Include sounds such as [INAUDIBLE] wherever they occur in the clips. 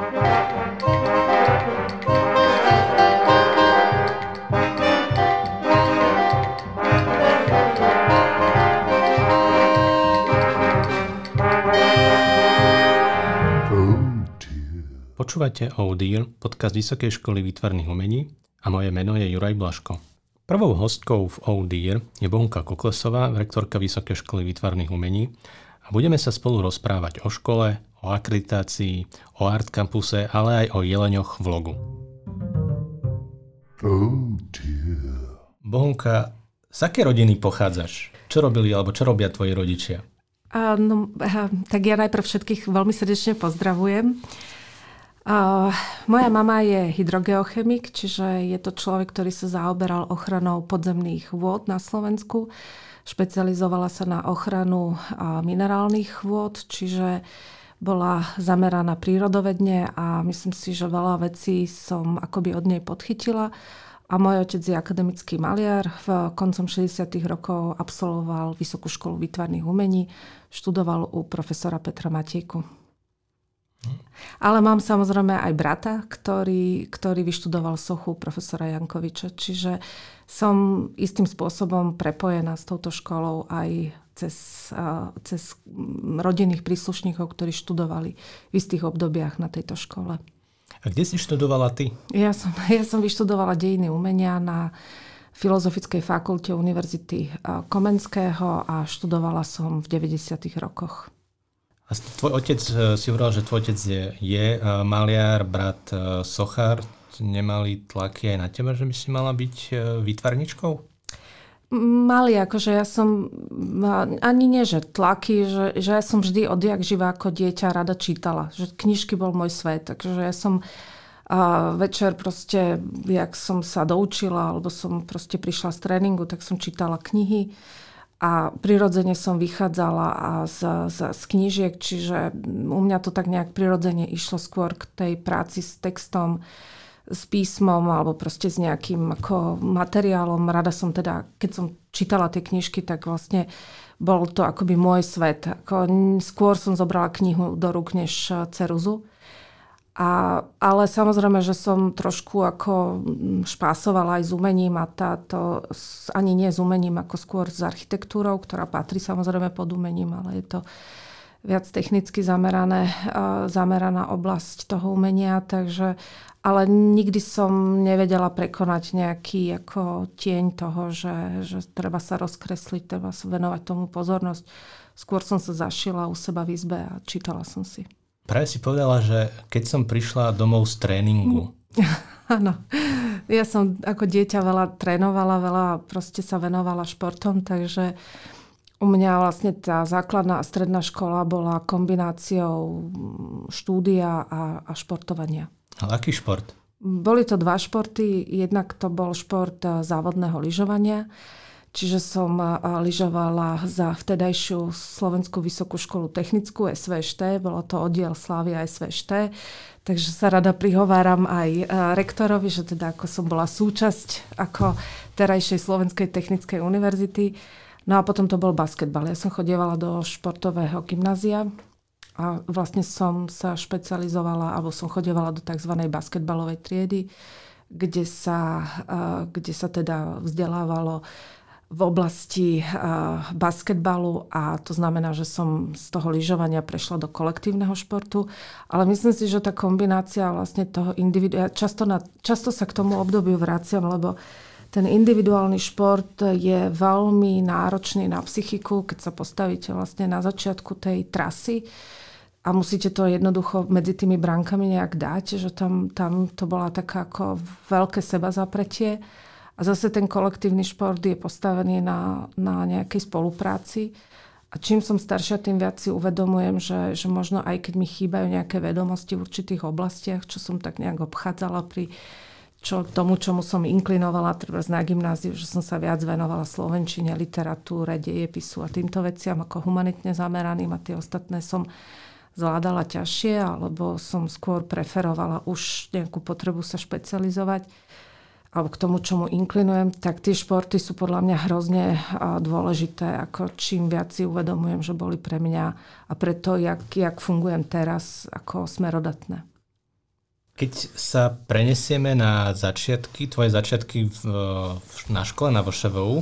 Počúvate Oh podcast Vysokej školy výtvarných umení a moje meno je Juraj Blaško. Prvou hostkou v Oh je Bonka Koklesová, rektorka Vysokej školy výtvarných umení a budeme sa spolu rozprávať o škole, o akreditácii, o Art Campuse, ale aj o jeleňoch vlogu. Oh dear. Bonka, z aké rodiny pochádzaš? Čo robili alebo čo robia tvoji rodičia? Uh, no, uh, tak ja najprv všetkých veľmi srdečne pozdravujem. Uh, moja mama je hydrogeochemik, čiže je to človek, ktorý sa zaoberal ochranou podzemných vôd na Slovensku. Špecializovala sa na ochranu minerálnych vôd, čiže bola zameraná prírodovedne a myslím si, že veľa vecí som akoby od nej podchytila. A môj otec je akademický maliar. V koncom 60. rokov absolvoval Vysokú školu výtvarných umení. Študoval u profesora Petra Matejku. Ale mám samozrejme aj brata, ktorý, ktorý vyštudoval sochu profesora Jankoviča, čiže som istým spôsobom prepojená s touto školou aj cez, cez rodinných príslušníkov, ktorí študovali v istých obdobiach na tejto škole. A kde si študovala ty? Ja som, [LAUGHS] ja som vyštudovala dejiny umenia na Filozofickej fakulte Univerzity Komenského a študovala som v 90. rokoch. A tvoj otec, e, si hovoril, že tvoj otec je, je e, maliar, brat e, sochár. Nemali tlaky aj na teba, že by si mala byť výtvarničkou? Mali, akože ja som, ani nie, že tlaky, že, že ja som vždy odjak živá ako dieťa rada čítala. Že knižky bol môj svet, takže ja som a večer proste, jak som sa doučila, alebo som proste prišla z tréningu, tak som čítala knihy a prirodzene som vychádzala a z, z, z knížiek, čiže u mňa to tak nejak prirodzene išlo skôr k tej práci s textom, s písmom alebo proste s nejakým ako materiálom. Rada som teda, keď som čítala tie knižky, tak vlastne bol to akoby môj svet. Ako, skôr som zobrala knihu do rúk než ceruzu. A, ale samozrejme, že som trošku ako špásovala aj s umením a táto, ani nie s umením, ako skôr s architektúrou, ktorá patrí samozrejme pod umením, ale je to viac technicky zamerané, zameraná oblasť toho umenia, takže ale nikdy som nevedela prekonať nejaký ako tieň toho, že, že treba sa rozkresliť, treba sa venovať tomu pozornosť. Skôr som sa zašila u seba v izbe a čítala som si. Práve si povedala, že keď som prišla domov z tréningu. [LAUGHS] Áno. Ja som ako dieťa veľa trénovala, veľa proste sa venovala športom, takže u mňa vlastne tá základná a stredná škola bola kombináciou štúdia a, a športovania. Ale aký šport? Boli to dva športy. Jednak to bol šport závodného lyžovania Čiže som lyžovala za vtedajšiu Slovenskú vysokú školu technickú SVŠT, bolo to oddiel Slávia SVŠT, takže sa rada prihováram aj rektorovi, že teda ako som bola súčasť ako terajšej Slovenskej technickej univerzity. No a potom to bol basketbal. Ja som chodievala do športového gymnázia a vlastne som sa špecializovala, alebo som chodievala do tzv. basketbalovej triedy, kde sa, kde sa teda vzdelávalo v oblasti uh, basketbalu a to znamená, že som z toho lyžovania prešla do kolektívneho športu. Ale myslím si, že tá kombinácia vlastne toho individu... Ja často, na, často sa k tomu obdobiu vraciam, lebo ten individuálny šport je veľmi náročný na psychiku, keď sa postavíte vlastne na začiatku tej trasy a musíte to jednoducho medzi tými brankami nejak dať, že tam, tam to bola taká ako veľké seba zapretie. A zase ten kolektívny šport je postavený na, na nejakej spolupráci. A čím som staršia, tým viac si uvedomujem, že, že možno aj keď mi chýbajú nejaké vedomosti v určitých oblastiach, čo som tak nejak obchádzala pri čo, tomu, čomu som inklinovala treba na gymnáziu, že som sa viac venovala slovenčine, literatúre, dejepisu a týmto veciam ako humanitne zameraným a tie ostatné som zvládala ťažšie, alebo som skôr preferovala už nejakú potrebu sa špecializovať alebo k tomu, čomu inklinujem, tak tie športy sú podľa mňa hrozne dôležité, ako čím viac si uvedomujem, že boli pre mňa a preto, jak, jak fungujem teraz, ako smerodatné. Keď sa prenesieme na začiatky, tvoje začiatky v, na škole na VŠVU,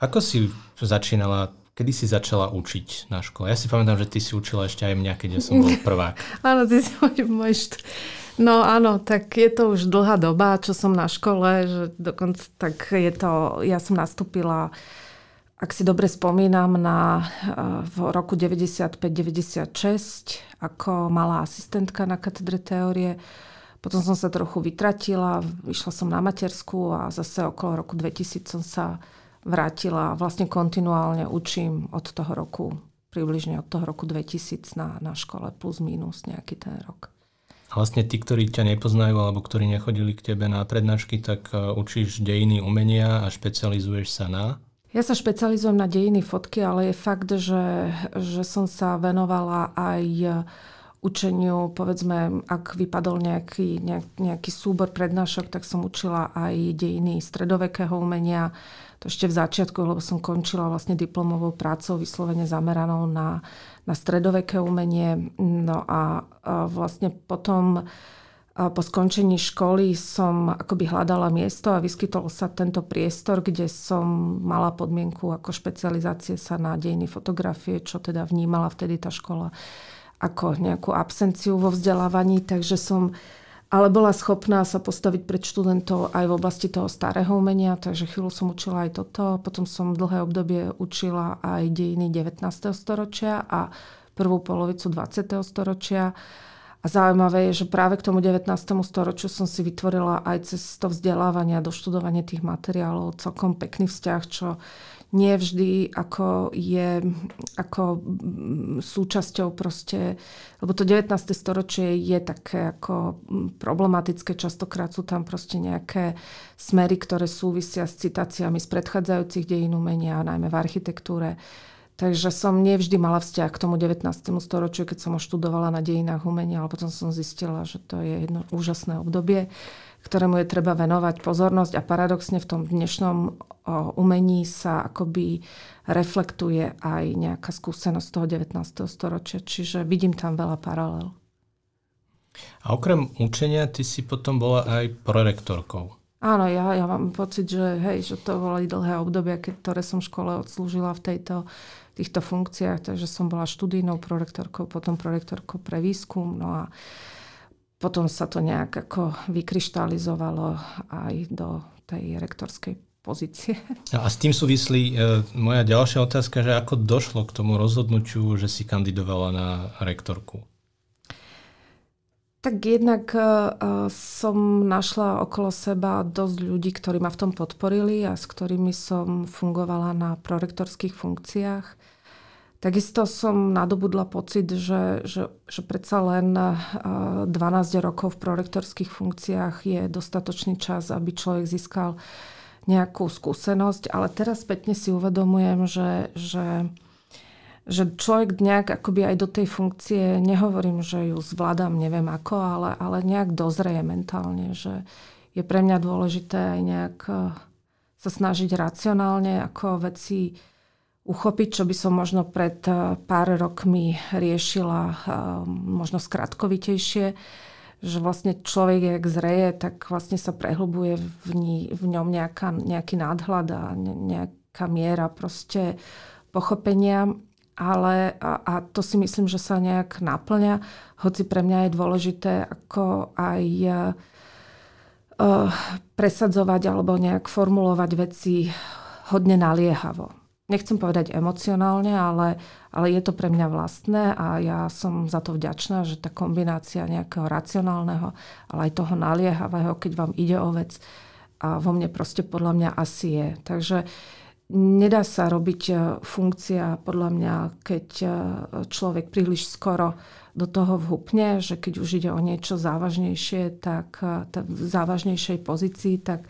ako si začínala, kedy si začala učiť na škole? Ja si pamätám, že ty si učila ešte aj mňa, keď ja som bol [LAUGHS] prvák. áno, ty si môj št- No áno, tak je to už dlhá doba, čo som na škole, že dokonca tak je to, ja som nastúpila ak si dobre spomínam, na, eh, v roku 95-96 ako malá asistentka na katedre teórie. Potom som sa trochu vytratila, išla som na matersku a zase okolo roku 2000 som sa vrátila. Vlastne kontinuálne učím od toho roku, približne od toho roku 2000 na, na škole plus minus nejaký ten rok. A vlastne tí, ktorí ťa nepoznajú alebo ktorí nechodili k tebe na prednášky, tak eh, učíš dejiny umenia a špecializuješ sa na? Ja sa špecializujem na dejiny fotky, ale je fakt, že, že som sa venovala aj učeniu, povedzme, ak vypadol nejaký, nejaký súbor prednášok, tak som učila aj dejiny stredovekého umenia. To ešte v začiatku, lebo som končila vlastne diplomovou prácou vyslovene zameranou na, na stredoveké umenie. No a, a vlastne potom po skončení školy som akoby hľadala miesto a vyskytol sa tento priestor, kde som mala podmienku ako špecializácie sa na dejiny fotografie, čo teda vnímala vtedy tá škola ako nejakú absenciu vo vzdelávaní, takže som ale bola schopná sa postaviť pred študentov aj v oblasti toho starého umenia, takže chvíľu som učila aj toto. Potom som dlhé obdobie učila aj dejiny 19. storočia a prvú polovicu 20. storočia. A zaujímavé je, že práve k tomu 19. storočiu som si vytvorila aj cez to vzdelávanie a doštudovanie tých materiálov celkom pekný vzťah, čo nie vždy ako je ako súčasťou proste, lebo to 19. storočie je také ako problematické, častokrát sú tam proste nejaké smery, ktoré súvisia s citáciami z predchádzajúcich dejín umenia, najmä v architektúre Takže som nevždy mala vzťah k tomu 19. storočiu, keď som ho študovala na dejinách umenia, ale potom som zistila, že to je jedno úžasné obdobie, ktorému je treba venovať pozornosť a paradoxne v tom dnešnom umení sa akoby reflektuje aj nejaká skúsenosť toho 19. storočia, čiže vidím tam veľa paralel. A okrem učenia, ty si potom bola aj prorektorkou. Áno, ja, ja mám pocit, že, hej, že to boli dlhé obdobia, ktoré som v škole odslúžila v tejto týchto funkciách, takže som bola študijnou prorektorkou, potom prorektorkou pre výskum, no a potom sa to nejak ako vykryštalizovalo aj do tej rektorskej pozície. [LAUGHS] A s tým súvislí e, moja ďalšia otázka, že ako došlo k tomu rozhodnutiu, že si kandidovala na rektorku? Tak jednak uh, som našla okolo seba dosť ľudí, ktorí ma v tom podporili a s ktorými som fungovala na prorektorských funkciách. Takisto som nadobudla pocit, že, že, že predsa len 12 rokov v prorektorských funkciách je dostatočný čas, aby človek získal nejakú skúsenosť, ale teraz spätne si uvedomujem, že, že, že človek nejak akoby aj do tej funkcie, nehovorím, že ju zvládam neviem ako, ale, ale nejak dozreje mentálne, že je pre mňa dôležité aj nejak sa snažiť racionálne ako veci uchopiť, čo by som možno pred eh, pár rokmi riešila eh, možno skratkovitejšie, že vlastne človek, jak zreje, tak vlastne sa prehlbuje v, ní, v ňom nejaká, nejaký nadhľad a nejaká miera proste pochopenia, ale a, a to si myslím, že sa nejak naplňa, hoci pre mňa je dôležité ako aj uh, presadzovať alebo nejak formulovať veci hodne naliehavo nechcem povedať emocionálne, ale, ale je to pre mňa vlastné a ja som za to vďačná, že tá kombinácia nejakého racionálneho, ale aj toho naliehavého, keď vám ide o vec, a vo mne proste podľa mňa asi je. Takže nedá sa robiť e, funkcia podľa mňa, keď e, človek príliš skoro do toho vhupne, že keď už ide o niečo závažnejšie, tak e, v závažnejšej pozícii, tak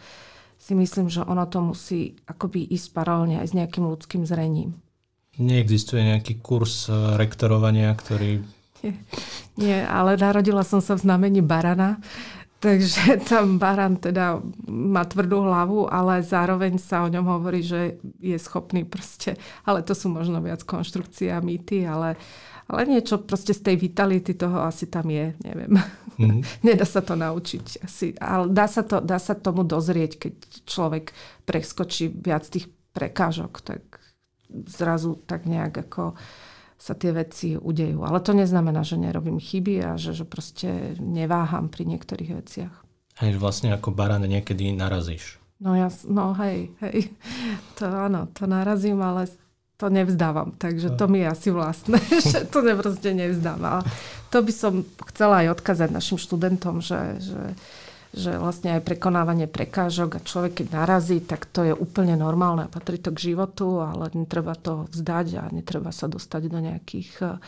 si myslím, že ono to musí akoby ísť paralelne aj s nejakým ľudským zrením. Neexistuje nejaký kurz e, rektorovania, ktorý... Nie, nie, ale narodila som sa v znamení barana, takže [LAUGHS] tam baran teda má tvrdú hlavu, ale zároveň sa o ňom hovorí, že je schopný proste, ale to sú možno viac konštrukcie a mýty, ale, Ale niečo proste z tej vitality toho asi tam je, neviem. Mm. [LAUGHS] Nedá sa to naučiť asi. Ale dá sa, to, dá sa tomu dozrieť, keď človek preskočí viac tých prekážok, tak zrazu tak nejak ako sa tie veci udejú. Ale to neznamená, že nerobím chyby a že, že proste neváham pri niektorých veciach. Hej, vlastne ako barán niekedy narazíš. No ja, no hej, hej. [LAUGHS] To áno, to narazím, ale to nevzdávam. Takže to mi je asi vlastné, [LAUGHS] že to proste nevzdávam. A to by som chcela aj odkázať našim študentom, že, že, že vlastne aj prekonávanie prekážok a človek keď narazí, tak to je úplne normálne a patrí to k životu, ale netreba to vzdať a netreba sa dostať do nejakých eh,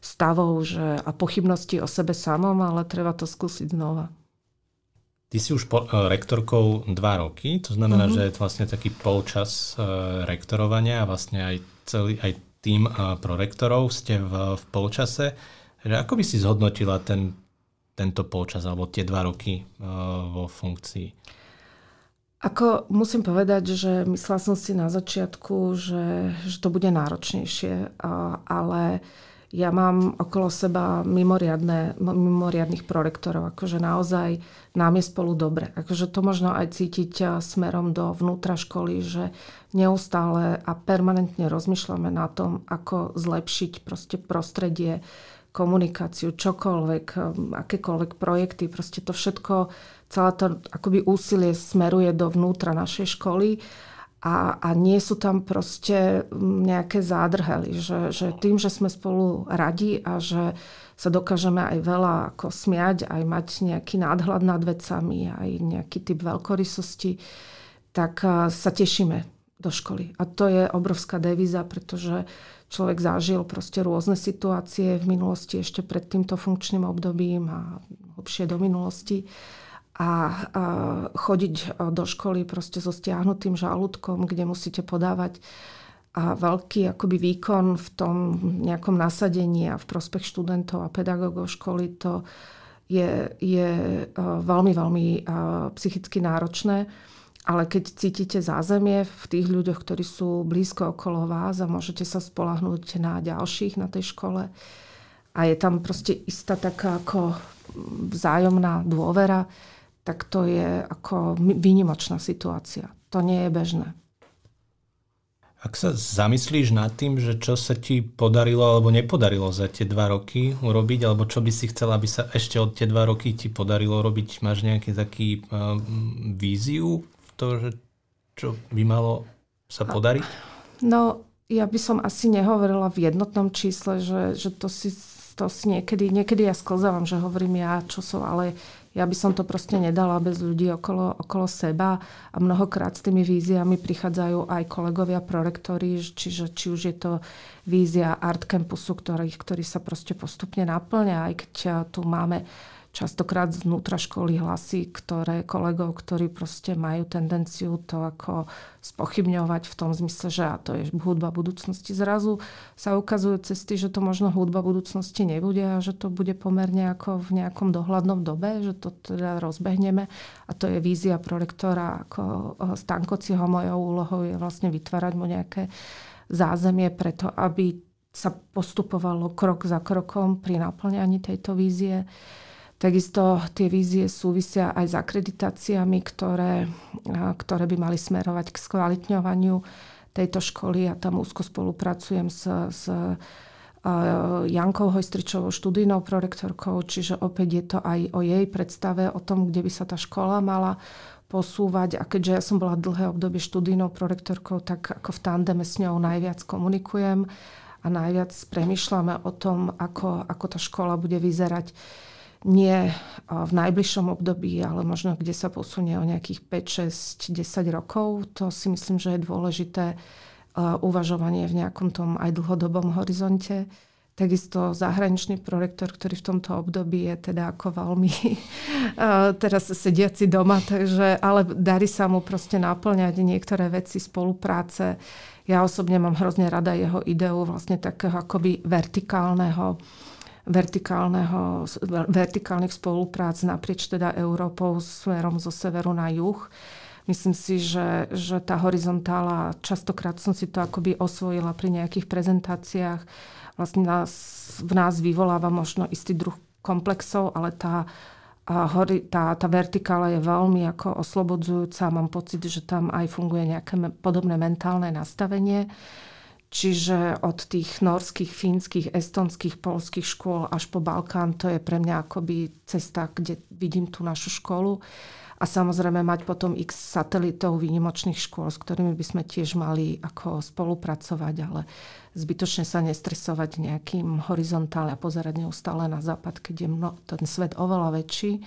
stavov že, a pochybností o sebe samom, ale treba to skúsiť znova. Ty si už po, uh, rektorkou dva roky, to znamená, uh-huh. že je to vlastne taký polčas uh, rektorovania a vlastne aj celý aj tým uh, prorektorov ste v, v polčase. Že ako by si zhodnotila ten, tento polčas alebo tie dva roky uh, vo funkcii? Ako musím povedať, že myslela som si na začiatku, že, že to bude náročnejšie, uh, ale ja mám okolo seba mimoriadne, mimoriadných prorektorov, akože naozaj nám je spolu dobre. Akože to možno aj cítiť eh, smerom do vnútra školy, že neustále a permanentne rozmýšľame na tom, ako zlepšiť proste prostredie, komunikáciu, čokoľvek, eh, akékoľvek projekty, proste to všetko, celé to akoby úsilie smeruje do vnútra našej školy a, a nie sú tam proste mm, nejaké zádrhely. Že, že tým, že sme spolu radi a že sa dokážeme aj veľa ako smiať, aj mať nejaký nadhľad nad vecami, aj nejaký typ veľkorysosti, tak sa tešíme do školy. A to je obrovská devíza, pretože človek zažil proste rôzne situácie v minulosti ešte pred týmto funkčným obdobím a hlbšie do minulosti a, chodiť do školy proste so stiahnutým žalúdkom, kde musíte podávať a veľký akoby výkon v tom nejakom nasadení a v prospech študentov a pedagógov školy, to je, je veľmi, veľmi psychicky náročné. Ale keď cítite zázemie v tých ľuďoch, ktorí sú blízko okolo vás a môžete sa spolahnúť na ďalších na tej škole a je tam proste istá taká ako vzájomná dôvera, tak to je ako výnimočná situácia. To nie je bežné. Ak sa zamyslíš nad tým, že čo sa ti podarilo alebo nepodarilo za tie dva roky urobiť, alebo čo by si chcela, aby sa ešte od tie dva roky ti podarilo robiť, máš nejaký taký uh, víziu v to, že čo by malo sa podariť? No, ja by som asi nehovorila v jednotnom čísle, že, že to si to si niekedy, niekedy ja sklzávam, že hovorím ja, čo som, ale ja by som to proste nedala bez ľudí okolo, okolo seba. A mnohokrát s tými víziami prichádzajú aj kolegovia prorektori, čiže či už je to vízia Art Campusu, ktorý, ktorý sa proste postupne naplňa, aj keď tu máme častokrát znútra školy hlasy, ktoré kolegov, ktorí proste majú tendenciu to ako spochybňovať v tom zmysle, že a to je hudba budúcnosti. Zrazu sa ukazujú cesty, že to možno hudba budúcnosti nebude a že to bude pomerne ako v nejakom dohľadnom dobe, že to teda rozbehneme. A to je vízia prorektora ako Stankociho. Mojou úlohou je vlastne vytvárať mu nejaké zázemie preto, aby sa postupovalo krok za krokom pri naplňaní tejto vízie. Takisto tie vízie súvisia aj s akreditáciami, ktoré, ktoré by mali smerovať k skvalitňovaniu tejto školy. Ja tam úzko spolupracujem s, s Jankou Hojstričovou, študijnou prorektorkou, čiže opäť je to aj o jej predstave o tom, kde by sa tá škola mala posúvať. A keďže ja som bola dlhé obdobie študijnou prorektorkou, tak ako v tandeme s ňou najviac komunikujem a najviac premyšľame o tom, ako, ako tá škola bude vyzerať nie v najbližšom období, ale možno kde sa posunie o nejakých 5, 6, 10 rokov. To si myslím, že je dôležité uvažovanie v nejakom tom aj dlhodobom horizonte. Takisto zahraničný prorektor, ktorý v tomto období je teda ako veľmi [LAUGHS] teraz sediaci doma, takže, ale darí sa mu proste naplňať niektoré veci spolupráce. Ja osobne mám hrozne rada jeho ideu vlastne takého akoby vertikálneho, vertikálnych spoluprác naprieč teda Európou smerom zo severu na juh Myslím si, že, že tá horizontála, častokrát som si to akoby osvojila pri nejakých prezentáciách, vlastne nás, v nás vyvoláva možno istý druh komplexov, ale tá, tá, tá vertikála je veľmi ako oslobodzujúca. Mám pocit, že tam aj funguje nejaké podobné mentálne nastavenie. Čiže od tých norských, fínskych, estonských, polských škôl až po Balkán, to je pre mňa akoby cesta, kde vidím tú našu školu. A samozrejme mať potom x satelitov výnimočných škôl, s ktorými by sme tiež mali ako spolupracovať, ale zbytočne sa nestresovať nejakým horizontálne a pozerať neustále na západ, keď je mno, ten svet oveľa väčší.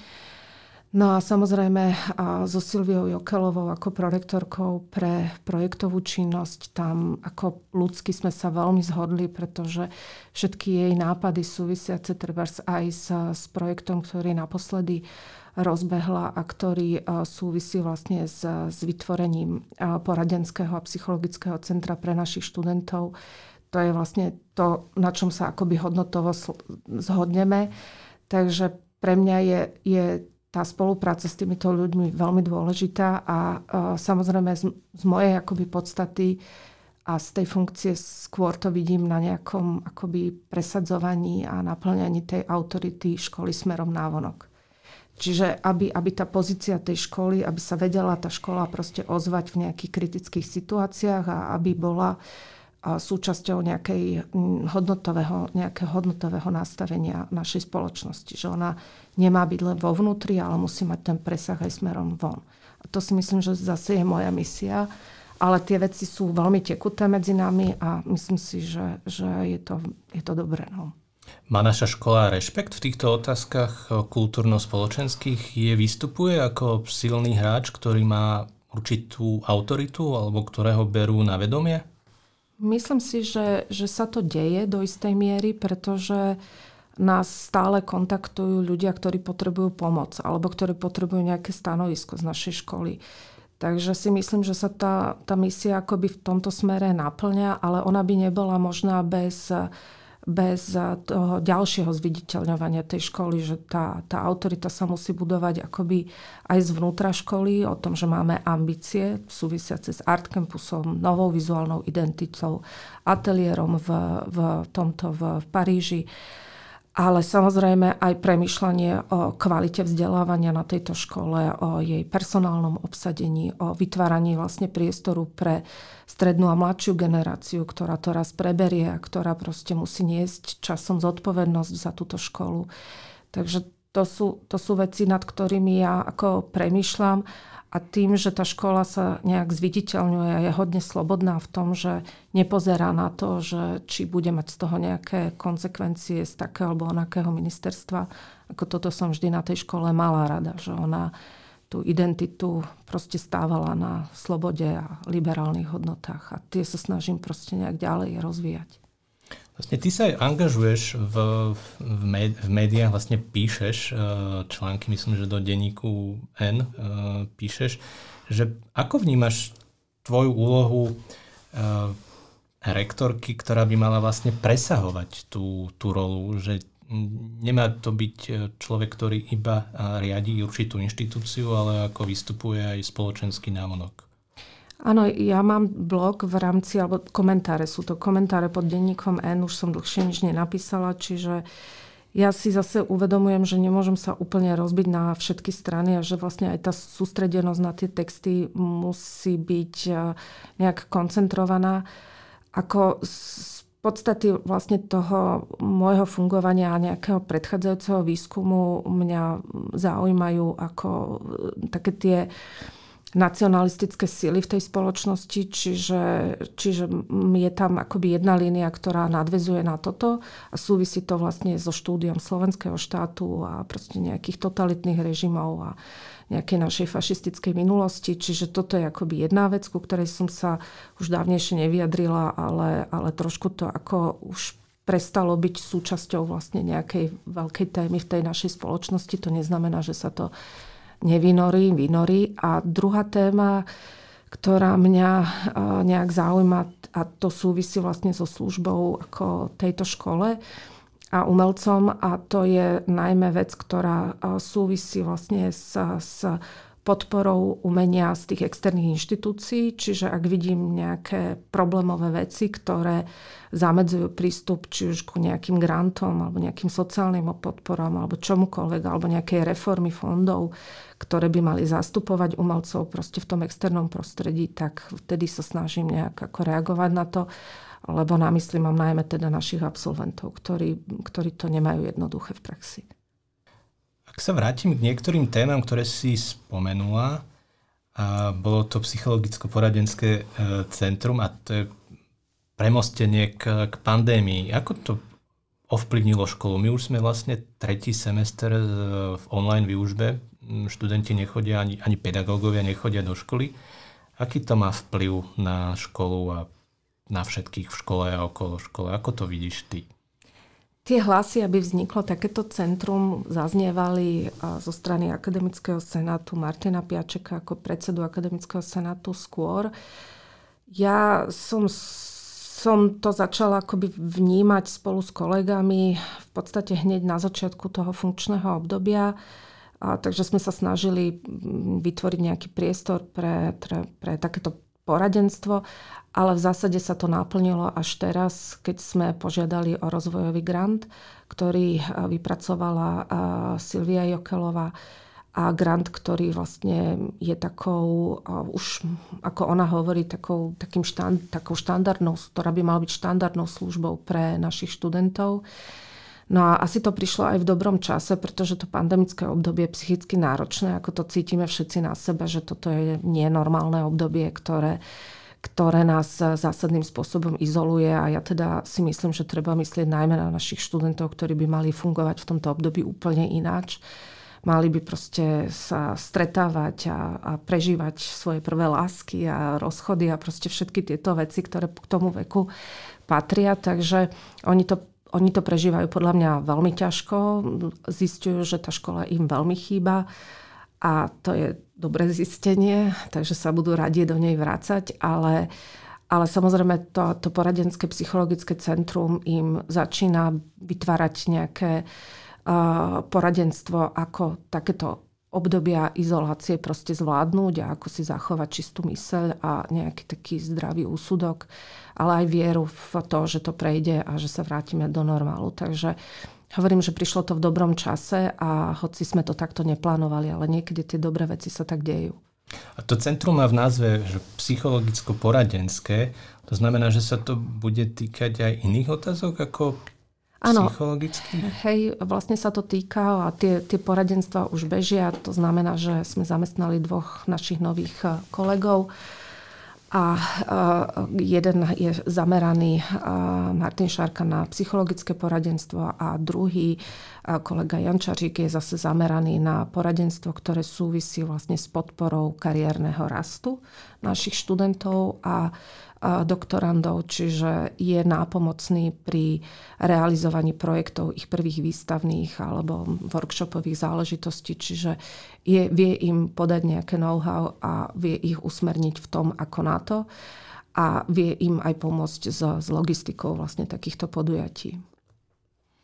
No a samozrejme a so Silviou Jokelovou ako prorektorkou pre projektovú činnosť, tam ako ľudsky sme sa veľmi zhodli, pretože všetky jej nápady súvisiace trebárs aj s, s projektom, ktorý naposledy rozbehla a ktorý súvisí vlastne s, s vytvorením poradenského a psychologického centra pre našich študentov. To je vlastne to, na čom sa akoby hodnotovo zhodneme. Takže pre mňa je, je tá spolupráca s týmito ľuďmi veľmi dôležitá a samozrejme z, z mojej akoby podstaty a z tej funkcie skôr to vidím na nejakom akoby presadzovaní a naplňaní tej autority školy smerom návonok. Čiže aby, aby tá pozícia tej školy, aby sa vedela tá škola proste ozvať v nejakých kritických situáciách a aby bola súčasťou nejakej hodnotového, nejakého hodnotového nastavenia našej spoločnosti. Že ona nemá byť len vo vnútri, ale musí mať ten presah aj smerom von. A to si myslím, že zase je moja misia. Ale tie veci sú veľmi tekuté medzi nami a myslím si, že, že je, to, je to dobré. No. Má naša škola rešpekt v týchto otázkach kultúrno-spoločenských? Je vystupuje ako silný hráč, ktorý má určitú autoritu alebo ktorého berú na vedomie? Myslím si, že, že sa to deje do istej miery, pretože nás stále kontaktujú ľudia, ktorí potrebujú pomoc alebo ktorí potrebujú nejaké stanovisko z našej školy. Takže si myslím, že sa tá, tá misia akoby v tomto smere naplňa, ale ona by nebola možná bez bez toho ďalšieho zviditeľňovania tej školy, že tá, tá autorita sa musí budovať akoby aj zvnútra školy, o tom, že máme ambície súvisiace s Art Campusom, novou vizuálnou identitou, ateliérom v, v tomto v, v Paríži ale samozrejme aj premyšľanie o kvalite vzdelávania na tejto škole, o jej personálnom obsadení, o vytváraní vlastne priestoru pre strednú a mladšiu generáciu, ktorá to raz preberie a ktorá proste musí niesť časom zodpovednosť za túto školu. Takže to sú, to sú veci, nad ktorými ja ako premyšľam a tým, že tá škola sa nejak zviditeľňuje je hodne slobodná v tom, že nepozerá na to, že či bude mať z toho nejaké konsekvencie z takého alebo onakého ministerstva. Ako toto som vždy na tej škole mala rada, že ona tú identitu proste stávala na slobode a liberálnych hodnotách. A tie sa snažím proste nejak ďalej rozvíjať. Vlastne ty sa angažuješ v, v, med, v médiách, vlastne píšeš uh, články, myslím, že do denníku N uh, píšeš, že ako vnímaš tvoju úlohu uh, rektorky, ktorá by mala vlastne presahovať tú, tú rolu, že nemá to byť človek, ktorý iba riadi určitú inštitúciu, ale ako vystupuje aj spoločenský návonok. Áno, ja mám blog v rámci, alebo komentáre, sú to komentáre pod denníkom N, už som dlhšie nič nenapísala, čiže ja si zase uvedomujem, že nemôžem sa úplne rozbiť na všetky strany a že vlastne aj tá sústredenosť na tie texty musí byť e, nejak koncentrovaná. Ako z podstaty vlastne toho môjho fungovania a nejakého predchádzajúceho výskumu mňa zaujímajú ako e, také tie nacionalistické sily v tej spoločnosti, čiže, čiže je tam akoby jedna línia, ktorá nadvezuje na toto a súvisí to vlastne so štúdiom slovenského štátu a proste nejakých totalitných režimov a nejakej našej fašistickej minulosti. Čiže toto je akoby jedna vec, ku ktorej som sa už dávnejšie nevyjadrila, ale, ale trošku to ako už prestalo byť súčasťou vlastne nejakej veľkej témy v tej našej spoločnosti. To neznamená, že sa to nevynorí, vynorí. A druhá téma, ktorá mňa nejak zaujíma, a to súvisí vlastne so službou ako tejto škole a umelcom, a to je najmä vec, ktorá súvisí vlastne s, s podporou umenia z tých externých inštitúcií, čiže ak vidím nejaké problémové veci, ktoré zamedzujú prístup či už ku nejakým grantom alebo nejakým sociálnym podporom alebo čomukoľvek, alebo nejakej reformy fondov, ktoré by mali zastupovať umelcov proste v tom externom prostredí, tak vtedy sa snažím nejak ako reagovať na to lebo na mysli mám najmä teda našich absolventov, ktorí, ktorí to nemajú jednoduché v praxi. Ak sa vrátim k niektorým témam, ktoré si spomenula, a bolo to psychologicko-poradenské e, centrum a to je premostenie k, k pandémii. Ako to ovplyvnilo školu? My už sme vlastne tretí semester e, v online výužbe. Študenti nechodia, ani, ani pedagógovia nechodia do školy. Aký to má vplyv na školu a na všetkých v škole a okolo škole? Ako to vidíš ty? Tie hlasy, aby vzniklo takéto centrum, zaznievali zo strany Akademického senátu Martina Piačeka ako predsedu Akademického senátu skôr. Ja som, som to začala akoby vnímať spolu s kolegami v podstate hneď na začiatku toho funkčného obdobia. A, takže sme sa snažili vytvoriť nejaký priestor pre, pre, pre takéto poradenstvo ale v zásade sa to naplnilo až teraz, keď sme požiadali o rozvojový grant, ktorý eh, vypracovala eh, Silvia Jokelová a grant, ktorý vlastne je takou, eh, už ako ona hovorí, takou, takým štand, takou štandardnou, ktorá by mala byť štandardnou službou pre našich študentov. No a asi to prišlo aj v dobrom čase, pretože to pandemické obdobie je psychicky náročné, ako to cítime všetci na sebe, že toto je nenormálne obdobie, ktoré ktoré nás zásadným spôsobom izoluje a ja teda si myslím, že treba myslieť najmä na našich študentov, ktorí by mali fungovať v tomto období úplne ináč. Mali by proste sa stretávať a, a prežívať svoje prvé lásky a rozchody a proste všetky tieto veci, ktoré k tomu veku patria. Takže oni to oni to prežívajú podľa mňa veľmi ťažko, zistujú, že tá škola im veľmi chýba a to je dobré zistenie, takže sa budú radi do nej vrácať, ale, ale samozrejme to, to poradenské psychologické centrum im začína vytvárať nejaké uh, poradenstvo, ako takéto obdobia izolácie proste zvládnuť a ako si zachovať čistú myseľ a nejaký taký zdravý úsudok, ale aj vieru v to, že to prejde a že sa vrátime do normálu. Takže Hovorím, že prišlo to v dobrom čase a hoci sme to takto neplánovali, ale niekedy tie dobré veci sa tak dejú. A to centrum má v názve že psychologicko-poradenské. To znamená, že sa to bude týkať aj iných otázok ako Áno, hej, vlastne sa to týka a tie, tie poradenstva už bežia. To znamená, že sme zamestnali dvoch našich nových eh, kolegov a jeden je zameraný Martin Šárka na psychologické poradenstvo a druhý kolega Jančarík je zase zameraný na poradenstvo, ktoré súvisí vlastne s podporou kariérneho rastu našich študentov a doktorandov, čiže je nápomocný pri realizovaní projektov ich prvých výstavných alebo workshopových záležitostí, čiže je, vie im podať nejaké know-how a vie ich usmerniť v tom, ako na to a vie im aj pomôcť s, s logistikou vlastne takýchto podujatí.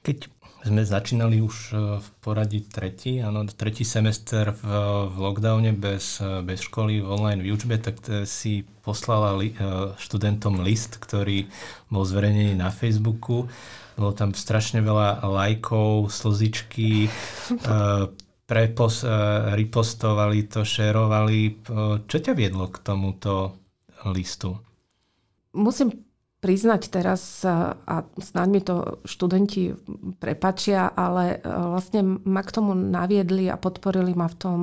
Keď sme začínali už e, v poradí tretí, áno, tretí semester v, v lockdowne bez, e, bez školy v online výučbe, tak si poslala li, e, študentom list, ktorý bol zverejnený na Facebooku. Bolo tam strašne veľa lajkov, slzičky, prepos, ripostovali to, šerovali. Čo ťa viedlo k tomuto listu? Musím priznať teraz, a snáď mi to študenti prepačia, ale e, vlastne ma k tomu naviedli a podporili ma v tom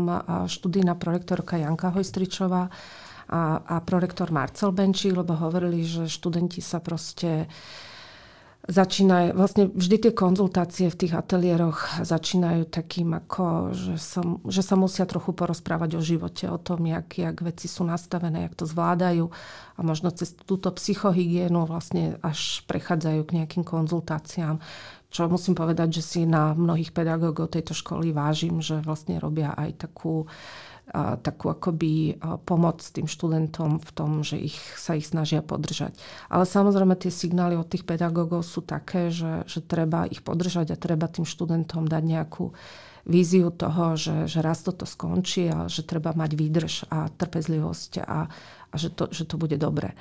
študijná prorektorka Janka Hojstričová a, a prorektor Marcel Benčík, lebo hovorili, že študenti sa proste uh, začínajú, vlastne vždy tie konzultácie v tých ateliéroch začínajú takým ako, že sa, že sa musia trochu porozprávať o živote, o tom, jak, jak veci sú nastavené, jak to zvládajú a možno cez túto psychohygienu vlastne až prechádzajú k nejakým konzultáciám. Čo musím povedať, že si na mnohých pedagógov tejto školy vážim, že vlastne robia aj takú takú akoby pomoc tým študentom v tom, že ich, sa ich snažia podržať. Ale samozrejme tie signály od tých pedagógov sú také, že, že treba ich podržať a treba tým študentom dať nejakú víziu toho, že, že raz toto skončí a že treba mať výdrž a trpezlivosť a, a že, to, že to bude dobre.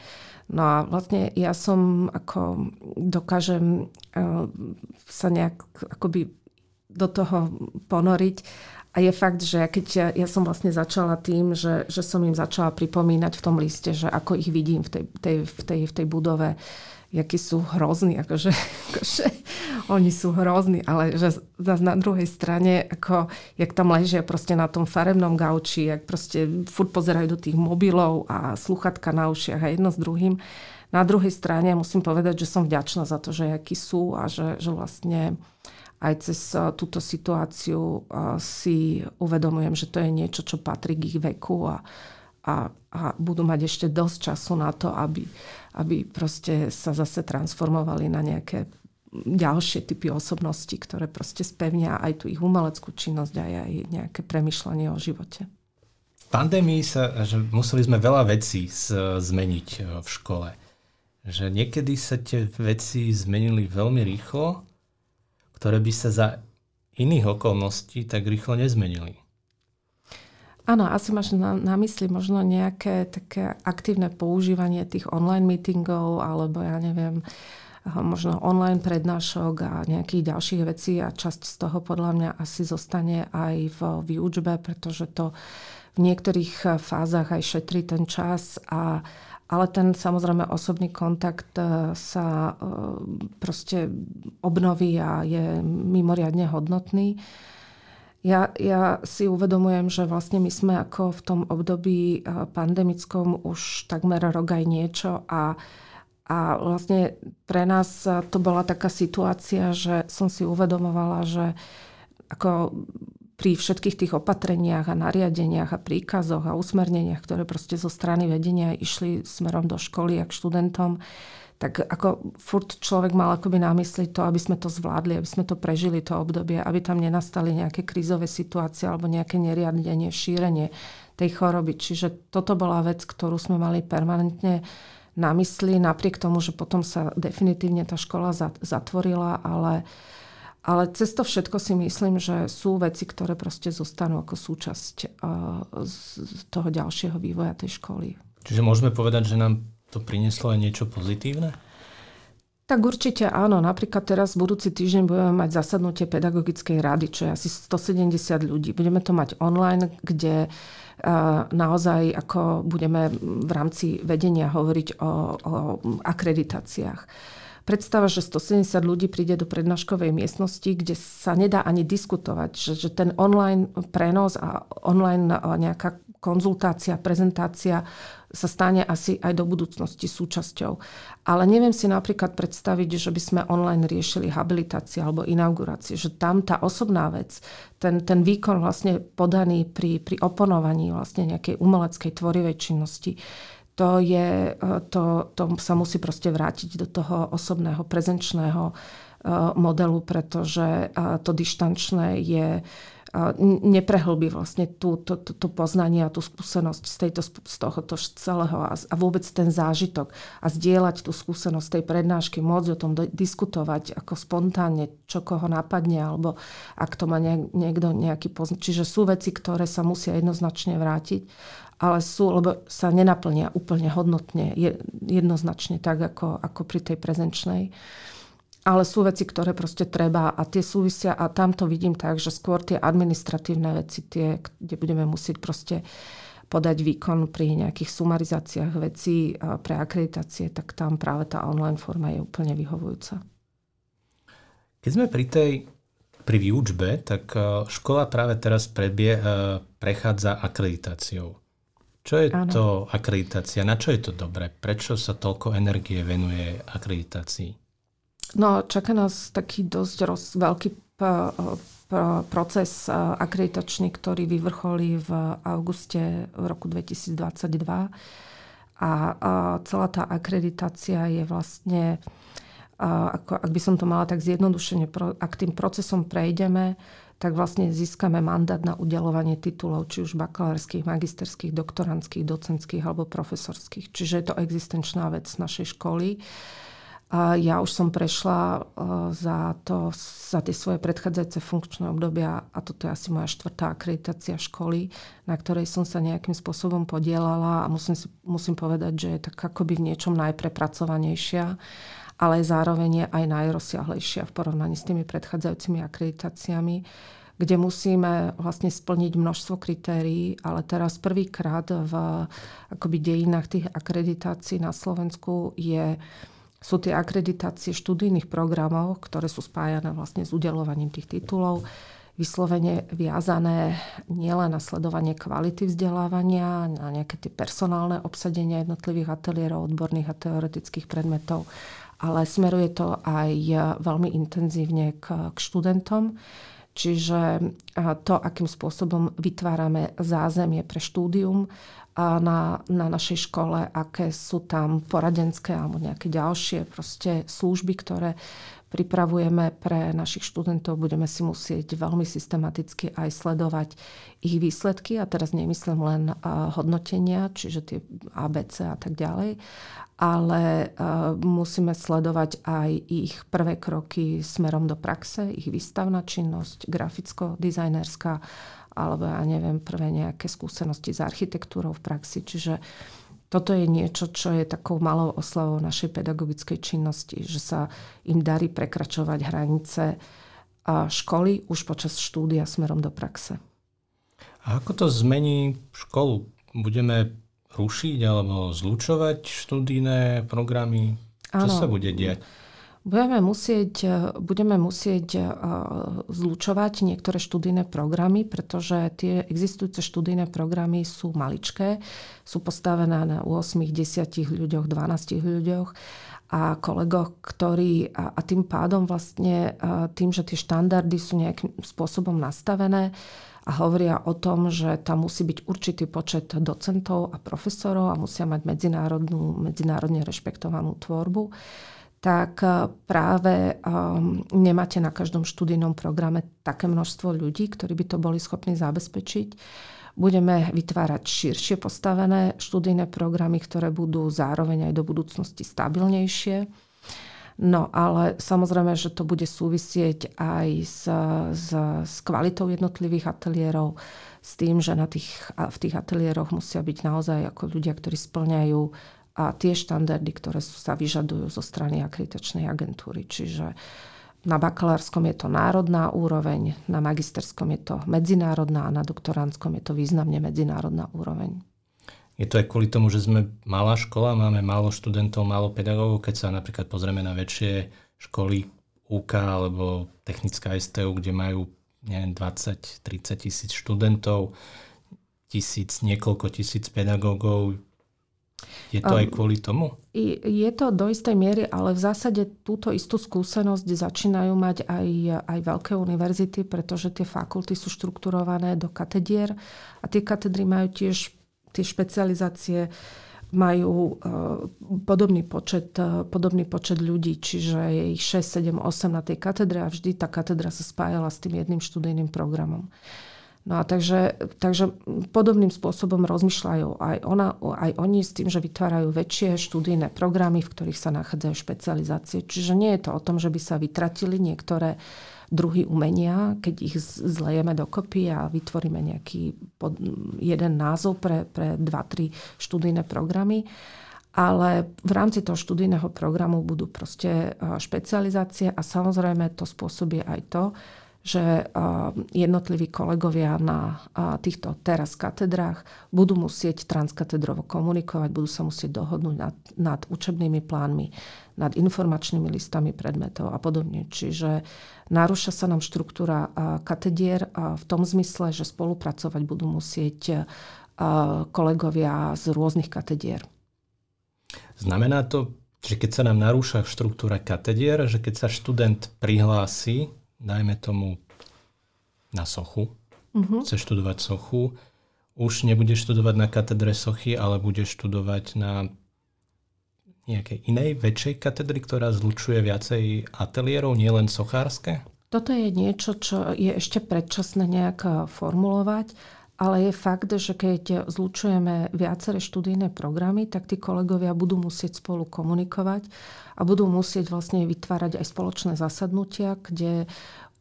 No a vlastne ja som ako dokážem uh, sa nejak akoby do toho ponoriť a je fakt, že keď ja, ja som vlastne začala tým, že, že som im začala pripomínať v tom liste, že ako ich vidím v tej, tej, v tej, v tej budove, jakí sú hrozní, akože, akože oni sú hrozní, ale že zase na druhej strane, ako, jak tam ležia proste na tom farebnom gauči, jak proste furt pozerajú do tých mobilov a sluchatka na ušiach a jedno s druhým. Na druhej strane musím povedať, že som vďačná za to, že akí sú a že, že vlastne aj cez túto situáciu si uvedomujem, že to je niečo, čo patrí k ich veku a, a, a budú mať ešte dosť času na to, aby, aby proste sa zase transformovali na nejaké ďalšie typy osobností, ktoré proste spevnia aj tú ich umeleckú činnosť a aj nejaké premyšľanie o živote. V pandémii sa, že museli sme veľa vecí zmeniť e, v škole. Že niekedy sa tie veci zmenili veľmi rýchlo ktoré by sa za iných okolností tak rýchlo nezmenili. Áno, asi máš na, na mysli možno nejaké také aktívne používanie tých online meetingov alebo ja neviem, možno online prednášok a nejakých ďalších vecí a časť z toho podľa mňa asi zostane aj v výučbe, pretože to v niektorých fázach aj šetrí ten čas a ale ten samozrejme osobný kontakt e, sa e, proste obnoví a je mimoriadne hodnotný. Ja, ja si uvedomujem, že vlastne my sme ako v tom období e, pandemickom už takmer rok aj niečo a, a vlastne pre nás to bola taká situácia, že som si uvedomovala, že ako pri všetkých tých opatreniach a nariadeniach a príkazoch a usmerneniach, ktoré proste zo strany vedenia išli smerom do školy a k študentom, tak ako furt človek mal akoby na to, aby sme to zvládli, aby sme to prežili, to obdobie, aby tam nenastali nejaké krízové situácie alebo nejaké neriadenie, šírenie tej choroby. Čiže toto bola vec, ktorú sme mali permanentne na mysli, napriek tomu, že potom sa definitívne tá škola zatvorila, ale uh, ale cez to všetko si myslím, že sú veci, ktoré proste zostanú ako súčasť z toho ďalšieho vývoja tej školy. Čiže môžeme povedať, že nám to prinieslo aj niečo pozitívne? Tak určite áno. Napríklad teraz budúci týždeň budeme mať zasadnutie pedagogickej rady, čo je asi 170 ľudí. Budeme to mať online, kde naozaj ako budeme v rámci vedenia hovoriť o, o akreditáciách predstava, že 170 ľudí príde do prednáškovej miestnosti, kde sa nedá ani diskutovať, že, že ten online prenos a online nejaká konzultácia, prezentácia sa stane asi aj do budúcnosti súčasťou. Ale neviem si napríklad predstaviť, že by sme online riešili habilitácie alebo inaugurácie, že tam tá osobná vec, ten, ten výkon vlastne podaný pri, pri oponovaní vlastne nejakej umeleckej tvorivej činnosti, to, je, e, to, to sa musí proste vrátiť do toho osobného, prezenčného e, modelu, pretože e, to dištančné je neprehlbí vlastne tú, tú, tú, tú poznanie a tú skúsenosť z, tejto, z tohoto celého a, a vôbec ten zážitok a zdieľať tú skúsenosť tej prednášky, môcť o tom do, diskutovať ako spontánne, čo koho napadne, alebo ak to má niekto nejaký poznať. Čiže sú veci, ktoré sa musia jednoznačne vrátiť ale sú, lebo sa nenaplnia úplne hodnotne, jednoznačne tak, ako, ako pri tej prezenčnej. Ale sú veci, ktoré proste treba a tie súvisia a tam to vidím tak, že skôr tie administratívne veci, tie, kde budeme musieť proste podať výkon pri nejakých sumarizáciách vecí pre akreditácie, tak tam práve tá online forma je úplne vyhovujúca. Keď sme pri tej pri výučbe, tak e, škola práve teraz prebie, e, prechádza akreditáciou. Čo je ano. to akreditácia? Na čo je to dobré? Prečo sa toľko energie venuje akreditácii? No, čaká nás taký dosť roz, veľký p- p- proces akreditačný, ktorý vyvrcholí v auguste v roku 2022. A, a celá tá akreditácia je vlastne, a, ako, ak by som to mala tak zjednodušene, ak tým procesom prejdeme, tak vlastne získame mandát na udelovanie titulov, či už bakalárskych, magisterských, doktorantských, docentských alebo profesorských. Čiže je to existenčná vec našej školy. A ja už som prešla e, za, to, za tie svoje predchádzajúce funkčné obdobia a toto je asi moja štvrtá akreditácia školy, na ktorej som sa nejakým spôsobom podielala a musím, si, musím povedať, že je tak akoby v niečom najprepracovanejšia, ale zároveň je aj najrozsiahlejšia v porovnaní s tými predchádzajúcimi akreditáciami, kde musíme vlastne splniť množstvo kritérií, ale teraz prvýkrát v akoby dejinách tých akreditácií na Slovensku je sú tie akreditácie študijných programov, ktoré sú spájané vlastne s udelovaním tých titulov, vyslovene viazané nielen na sledovanie kvality vzdelávania, na nejaké tie personálne obsadenia jednotlivých ateliérov, odborných a teoretických predmetov, ale smeruje to aj veľmi intenzívne k, k študentom. Čiže to, akým spôsobom vytvárame zázemie pre štúdium, na, na našej škole, aké sú tam poradenské alebo nejaké ďalšie proste služby, ktoré pripravujeme pre našich študentov. Budeme si musieť veľmi systematicky aj sledovať ich výsledky. A teraz nemyslím len hodnotenia, čiže tie ABC a tak ďalej, ale musíme sledovať aj ich prvé kroky smerom do praxe, ich výstavná činnosť, graficko-dizajnerská alebo ja neviem, prvé nejaké skúsenosti s architektúrou v praxi. Čiže toto je niečo, čo je takou malou oslavou našej pedagogickej činnosti, že sa im darí prekračovať hranice školy už počas štúdia smerom do praxe. A ako to zmení školu? Budeme rušiť alebo zlučovať študijné programy? Čo ano. sa bude diať? Budeme musieť, budeme musieť e, zlučovať niektoré študijné programy, pretože tie existujúce študijné programy sú maličké, sú postavené na 8, 10 ľuďoch, 12 ľuďoch a kolegoch, ktorí a, a tým pádom vlastne tým, že tie štandardy sú nejakým spôsobom nastavené a hovoria o tom, že tam musí byť určitý počet docentov a profesorov a musia mať medzinárodnú, medzinárodne rešpektovanú tvorbu, tak eh, práve um, nemáte na každom študijnom programe také množstvo ľudí, ktorí by to boli schopní zabezpečiť. Budeme vytvárať širšie postavené študijné programy, ktoré budú zároveň aj do budúcnosti stabilnejšie. No ale samozrejme, že to bude súvisieť aj s, s, s kvalitou jednotlivých ateliérov, s tým, že na tých, v tých ateliéroch musia byť naozaj ako ľudia, ktorí splňajú a tie štandardy, ktoré sa vyžadujú zo strany akreditačnej agentúry. Čiže na bakalárskom je to národná úroveň, na magisterskom je to medzinárodná a na doktoránskom je to významne medzinárodná úroveň. Je to aj kvôli tomu, že sme malá škola, máme málo študentov, málo pedagógov. Keď sa napríklad pozrieme na väčšie školy UK alebo technická STU, kde majú 20-30 tisíc študentov, tisíc, niekoľko tisíc pedagógov, je to aj kvôli tomu? Je to do istej miery, ale v zásade túto istú skúsenosť začínajú mať aj, aj veľké univerzity, pretože tie fakulty sú štrukturované do katedier a tie katedry majú tiež tie špecializácie majú uh, podobný počet, uh, podobný počet ľudí, čiže je ich 6, 7, 8 na tej katedre a vždy tá katedra sa spájala s tým jedným študijným programom. No a takže, takže podobným spôsobom rozmýšľajú aj, ona, aj oni s tým, že vytvárajú väčšie študijné programy, v ktorých sa nachádzajú špecializácie. Čiže nie je to o tom, že by sa vytratili niektoré druhy umenia, keď ich zlejeme dokopy a vytvoríme nejaký pod, jeden názov pre, pre dva, tri študijné programy. Ale v rámci toho študijného programu budú proste špecializácie a samozrejme to spôsobí aj to, že jednotliví kolegovia na týchto teraz katedrách budú musieť transkatedrovo komunikovať, budú sa musieť dohodnúť nad, nad učebnými plánmi, nad informačnými listami predmetov a podobne. Čiže narúša sa nám štruktúra katedier v tom zmysle, že spolupracovať budú musieť kolegovia z rôznych katedier. Znamená to, že keď sa nám narúša štruktúra katedier, že keď sa študent prihlási dajme tomu na sochu, uh-huh. chce študovať sochu, už nebude študovať na katedre sochy, ale bude študovať na nejakej inej väčšej katedry, ktorá zlučuje viacej ateliérov, nielen sochárske? Toto je niečo, čo je ešte predčasné nejak formulovať, ale je fakt, že keď zlučujeme viaceré študijné programy, tak tí kolegovia budú musieť spolu komunikovať a budú musieť vlastne vytvárať aj spoločné zasadnutia, kde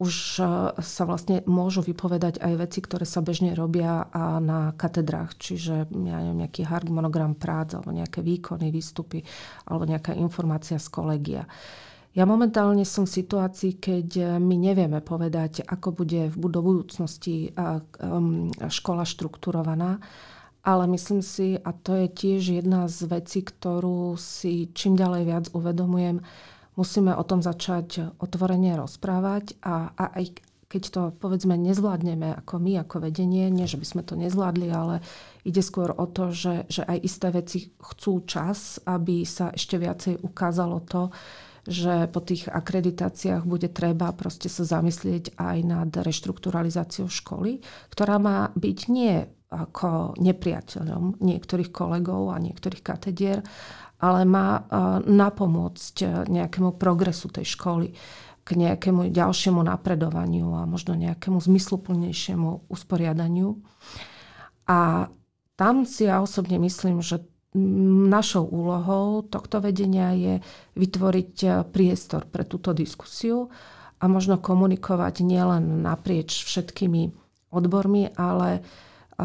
už sa vlastne môžu vypovedať aj veci, ktoré sa bežne robia a na katedrách. Čiže ja neviem, nejaký harmonogram prác, alebo nejaké výkony, výstupy, alebo nejaká informácia z kolegia. Ja momentálne som v situácii, keď my nevieme povedať, ako bude do budúcnosti um, škola štrukturovaná, ale myslím si, a to je tiež jedna z vecí, ktorú si čím ďalej viac uvedomujem, musíme o tom začať otvorene rozprávať a, a aj keď to povedzme nezvládneme ako my, ako vedenie, nie že by sme to nezvládli, ale ide skôr o to, že, že aj isté veci chcú čas, aby sa ešte viacej ukázalo to, že po tých akreditáciách bude treba proste sa zamyslieť aj nad reštrukturalizáciou školy, ktorá má byť nie ako nepriateľom niektorých kolegov a niektorých katedier, ale má napomôcť nejakému progresu tej školy, k nejakému ďalšiemu napredovaniu a možno nejakému zmysluplnejšiemu usporiadaniu. A tam si ja osobne myslím, že našou úlohou tohto vedenia je vytvoriť priestor pre túto diskusiu a možno komunikovať nielen naprieč všetkými odbormi, ale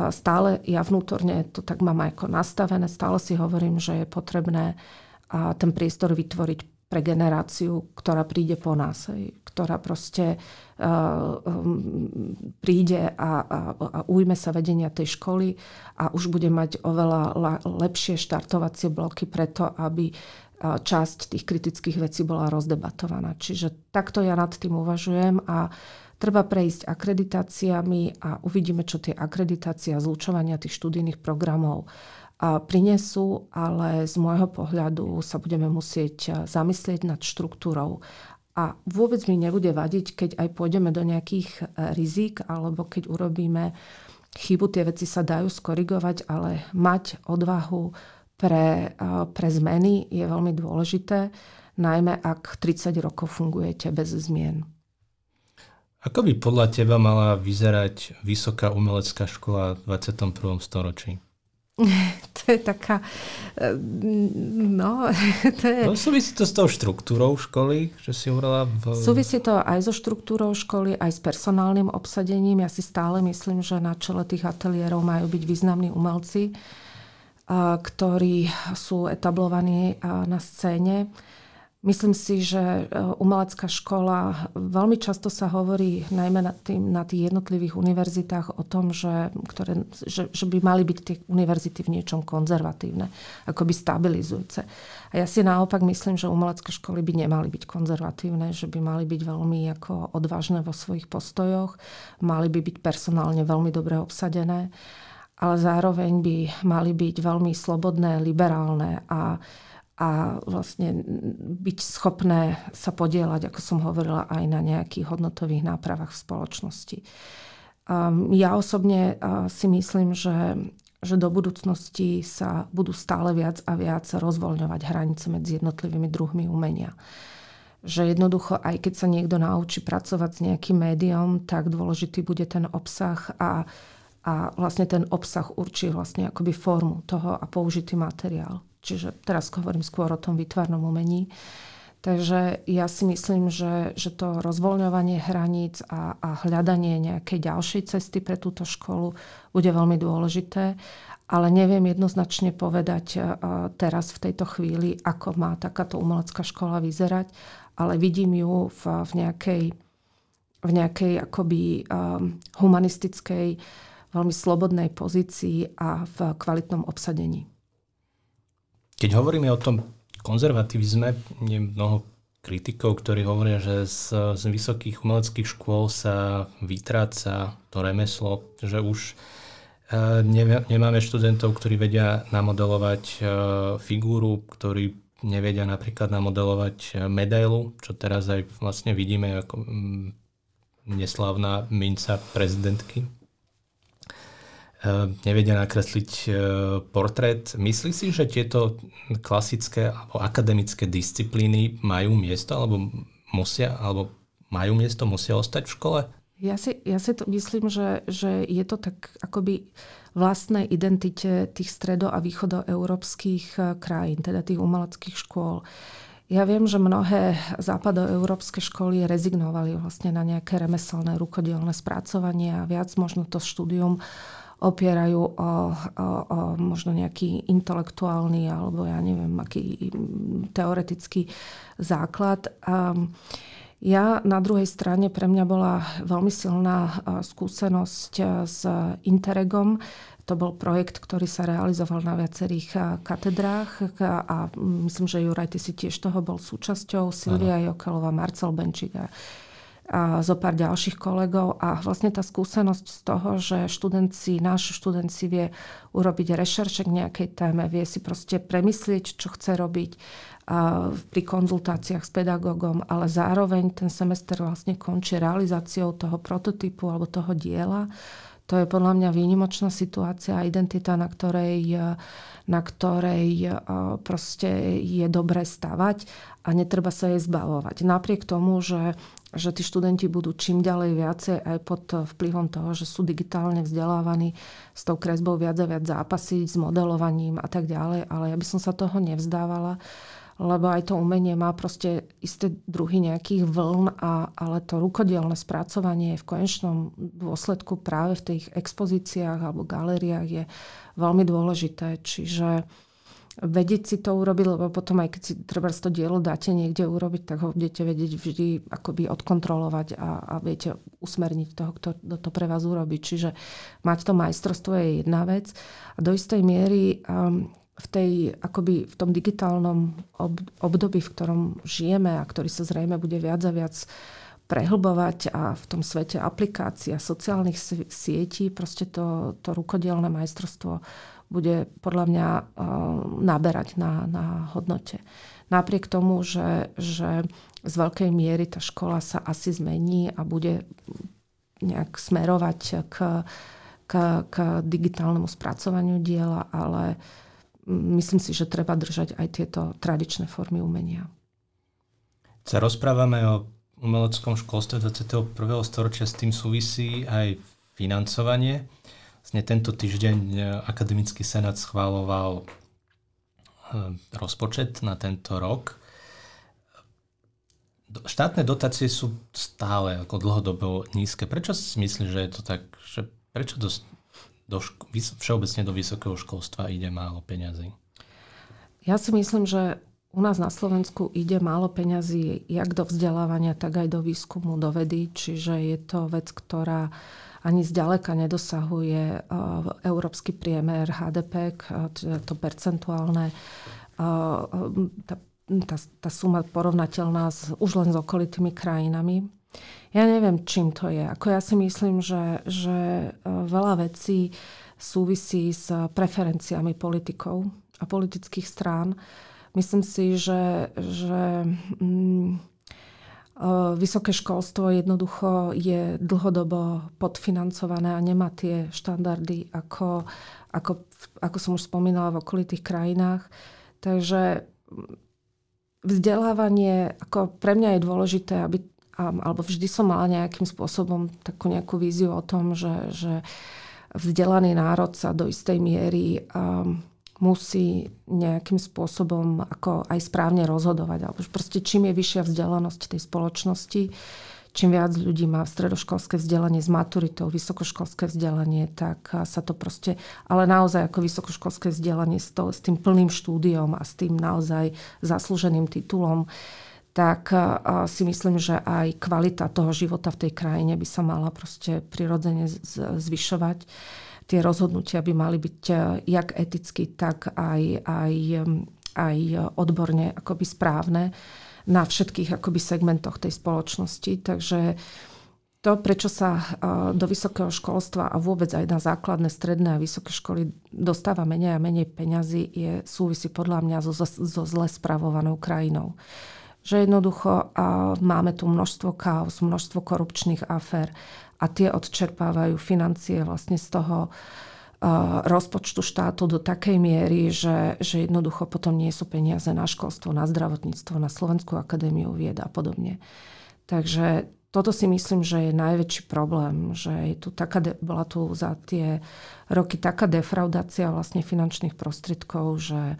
stále ja vnútorne to tak mám ako nastavené, stále si hovorím, že je potrebné ten priestor vytvoriť pre generáciu, ktorá príde po nás, ktorá proste um, príde a, a, a ujme sa vedenia tej školy a už bude mať oveľa lepšie štartovacie bloky preto, aby časť tých kritických vecí bola rozdebatovaná. Čiže takto ja nad tým uvažujem a Treba prejsť akreditáciami a uvidíme, čo tie akreditácie a zlučovania tých študijných programov prinesú, ale z môjho pohľadu sa budeme musieť zamyslieť nad štruktúrou. A vôbec mi nebude vadiť, keď aj pôjdeme do nejakých e, rizik, alebo keď urobíme chybu, tie veci sa dajú skorigovať, ale mať odvahu pre, e, pre zmeny je veľmi dôležité, najmä ak 30 rokov fungujete bez zmien. Ako by podľa teba mala vyzerať vysoká umelecká škola v 21. storočí? [LAUGHS] to je taká... Eh, no, [LAUGHS] to je... No, súvisí to s tou štruktúrou školy, že si hovorila v... Súvisí to aj so štruktúrou školy, aj s personálnym obsadením. Ja si stále myslím, že na čele tých ateliérov majú byť významní umelci, ktorí sú etablovaní na scéne Myslím si, že e, umelecká škola, veľmi často sa hovorí najmä na, tým, na tých jednotlivých univerzitách o tom, že, ktoré, že, že by mali byť tie univerzity v niečom konzervatívne, akoby stabilizujúce. A ja si naopak myslím, že umelecké školy by nemali byť konzervatívne, že by mali byť veľmi ako odvážne vo svojich postojoch, mali by byť personálne veľmi dobre obsadené, ale zároveň by mali byť veľmi slobodné, liberálne a a vlastne byť schopné sa podielať, ako som hovorila, aj na nejakých hodnotových nápravách v spoločnosti. Ja osobne si myslím, že, že do budúcnosti sa budú stále viac a viac rozvoľňovať hranice medzi jednotlivými druhmi umenia. Že jednoducho, aj keď sa niekto naučí pracovať s nejakým médium, tak dôležitý bude ten obsah a, a vlastne ten obsah určí vlastne akoby formu toho a použitý materiál. Čiže teraz hovorím skôr o tom výtvarnom umení. Takže ja si myslím, že, že to rozvoľňovanie hraníc a, a hľadanie nejakej ďalšej cesty pre túto školu bude veľmi dôležité. Ale neviem jednoznačne povedať teraz v tejto chvíli, ako má takáto umelecká škola vyzerať, ale vidím ju v, v nejakej, v nejakej akoby um, humanistickej, veľmi slobodnej pozícii a v kvalitnom obsadení. Keď hovoríme o tom konzervativizme, je mnoho kritikov, ktorí hovoria, že z, z vysokých umeleckých škôl sa vytráca to remeslo, že už e, nemáme študentov, ktorí vedia namodelovať e, figúru, ktorí nevedia napríklad namodelovať e, medailu, čo teraz aj vlastne vidíme ako mm, neslávna minca prezidentky nevedia nakresliť eh, portrét. Myslí si, že tieto klasické alebo akademické disciplíny majú miesto alebo musia alebo majú miesto, musia ostať v škole? Ja si, ja si to myslím, že, že je to tak akoby vlastnej identite tých stredo- a východoeurópskych eh, krajín, teda tých umeleckých škôl. Ja viem, že mnohé západoeurópske školy rezignovali vlastne na nejaké remeselné rukodielne spracovanie a viac možno to štúdium opierajú o, o, o možno nejaký intelektuálny alebo ja neviem, aký teoretický základ. Um, ja na druhej strane pre mňa bola veľmi silná skúsenosť s Interregom. To bol projekt, ktorý sa realizoval na viacerých katedrách a myslím, že Juraj, ty si tiež toho bol súčasťou. Silvia Jokelová, Marcel Benčík a a zo pár ďalších kolegov a vlastne tá skúsenosť z toho, že študent si, náš študent si vie urobiť rešerše k nejakej téme, vie si proste premyslieť, čo chce robiť a pri konzultáciách s pedagógom, ale zároveň ten semester vlastne končí realizáciou toho prototypu alebo toho diela. To je podľa mňa výnimočná situácia a identita, na ktorej, na ktorej proste je dobre stavať a netreba sa jej zbavovať. Napriek tomu, že že tí študenti budú čím ďalej viacej aj pod vplyvom toho, že sú digitálne vzdelávaní s tou kresbou viac a viac zápasiť, s modelovaním a tak ďalej. Ale ja by som sa toho nevzdávala, lebo aj to umenie má proste isté druhy nejakých vln, a, ale to rukodielne spracovanie v konečnom dôsledku práve v tých expozíciách alebo galériách je veľmi dôležité. Čiže vedieť si to urobiť, lebo potom aj keď si treba to dielo dáte niekde urobiť, tak ho budete vedieť vždy akoby odkontrolovať a, a viete usmerniť toho, kto to pre vás urobí. Čiže mať to majstrovstvo je jedna vec. A do istej miery um, v, tej, akoby v tom digitálnom období, v ktorom žijeme a ktorý sa zrejme bude viac a viac prehlbovať a v tom svete aplikácií a sociálnych sietí proste to, to rukodielne majstrovstvo bude podľa mňa eh, naberať na, na hodnote. Napriek tomu, že, že z veľkej miery tá škola sa asi zmení a bude nejak smerovať k, k, k digitálnemu spracovaniu diela, ale myslím si, že treba držať aj tieto tradičné formy umenia. Sa rozprávame o umeleckom školstve 21. storočia, s tým súvisí aj financovanie. Vlastne tento týždeň e, Akademický senát schváloval e, rozpočet na tento rok. Štátne dotácie sú stále ako dlhodobo nízke. Prečo si myslíš, že je to tak? Že prečo do, do ško- všeobecne do vysokého školstva ide málo peňazí? Ja si myslím, že u nás na Slovensku ide málo peňazí jak do vzdelávania, tak aj do výskumu, do vedy. Čiže je to vec, ktorá uh, ani zďaleka nedosahuje európsky priemer HDP, to percentuálne. Tá, tá, tá suma porovnateľná s, už len s okolitými krajinami. Ja neviem, čím to je. Ako ja si myslím, že, že veľa vecí súvisí s preferenciami politikov a politických strán. Myslím si, že, že mm, Vysoké školstvo jednoducho je dlhodobo podfinancované a nemá tie štandardy, ako, ako, ako som už spomínala v okolitých krajinách. Takže vzdelávanie, ako pre mňa je dôležité, aby, alebo vždy som mala nejakým spôsobom takú nejakú víziu o tom, že, že vzdelaný národ sa do istej miery um, musí nejakým spôsobom ako aj správne rozhodovať. Alebo proste čím je vyššia vzdelanosť tej spoločnosti, čím viac ľudí má stredoškolské vzdelanie s maturitou, vysokoškolské vzdelanie, tak sa to proste, ale naozaj ako vysokoškolské vzdelanie s, to, s tým plným štúdiom a s tým naozaj zaslúženým titulom, tak si myslím, že aj kvalita toho života v tej krajine by sa mala proste prirodzene zvyšovať tie rozhodnutia by mali byť eh, jak eticky, tak aj, aj, aj odborne akoby správne na všetkých akoby segmentoch tej spoločnosti. Takže to, prečo sa eh, do vysokého školstva a vôbec aj na základné, stredné a vysoké školy dostáva menej a menej peňazí, je súvisí podľa mňa so, so zle spravovanou krajinou. Že jednoducho máme tu množstvo chaos, množstvo korupčných afér a tie odčerpávajú financie vlastne z toho rozpočtu štátu do takej miery, že, že jednoducho potom nie sú peniaze na školstvo, na zdravotníctvo, na Slovenskú akadémiu vied a podobne. Takže toto si myslím, že je najväčší problém, že je tu taká, bola tu za tie roky taká defraudácia vlastne finančných prostriedkov, že,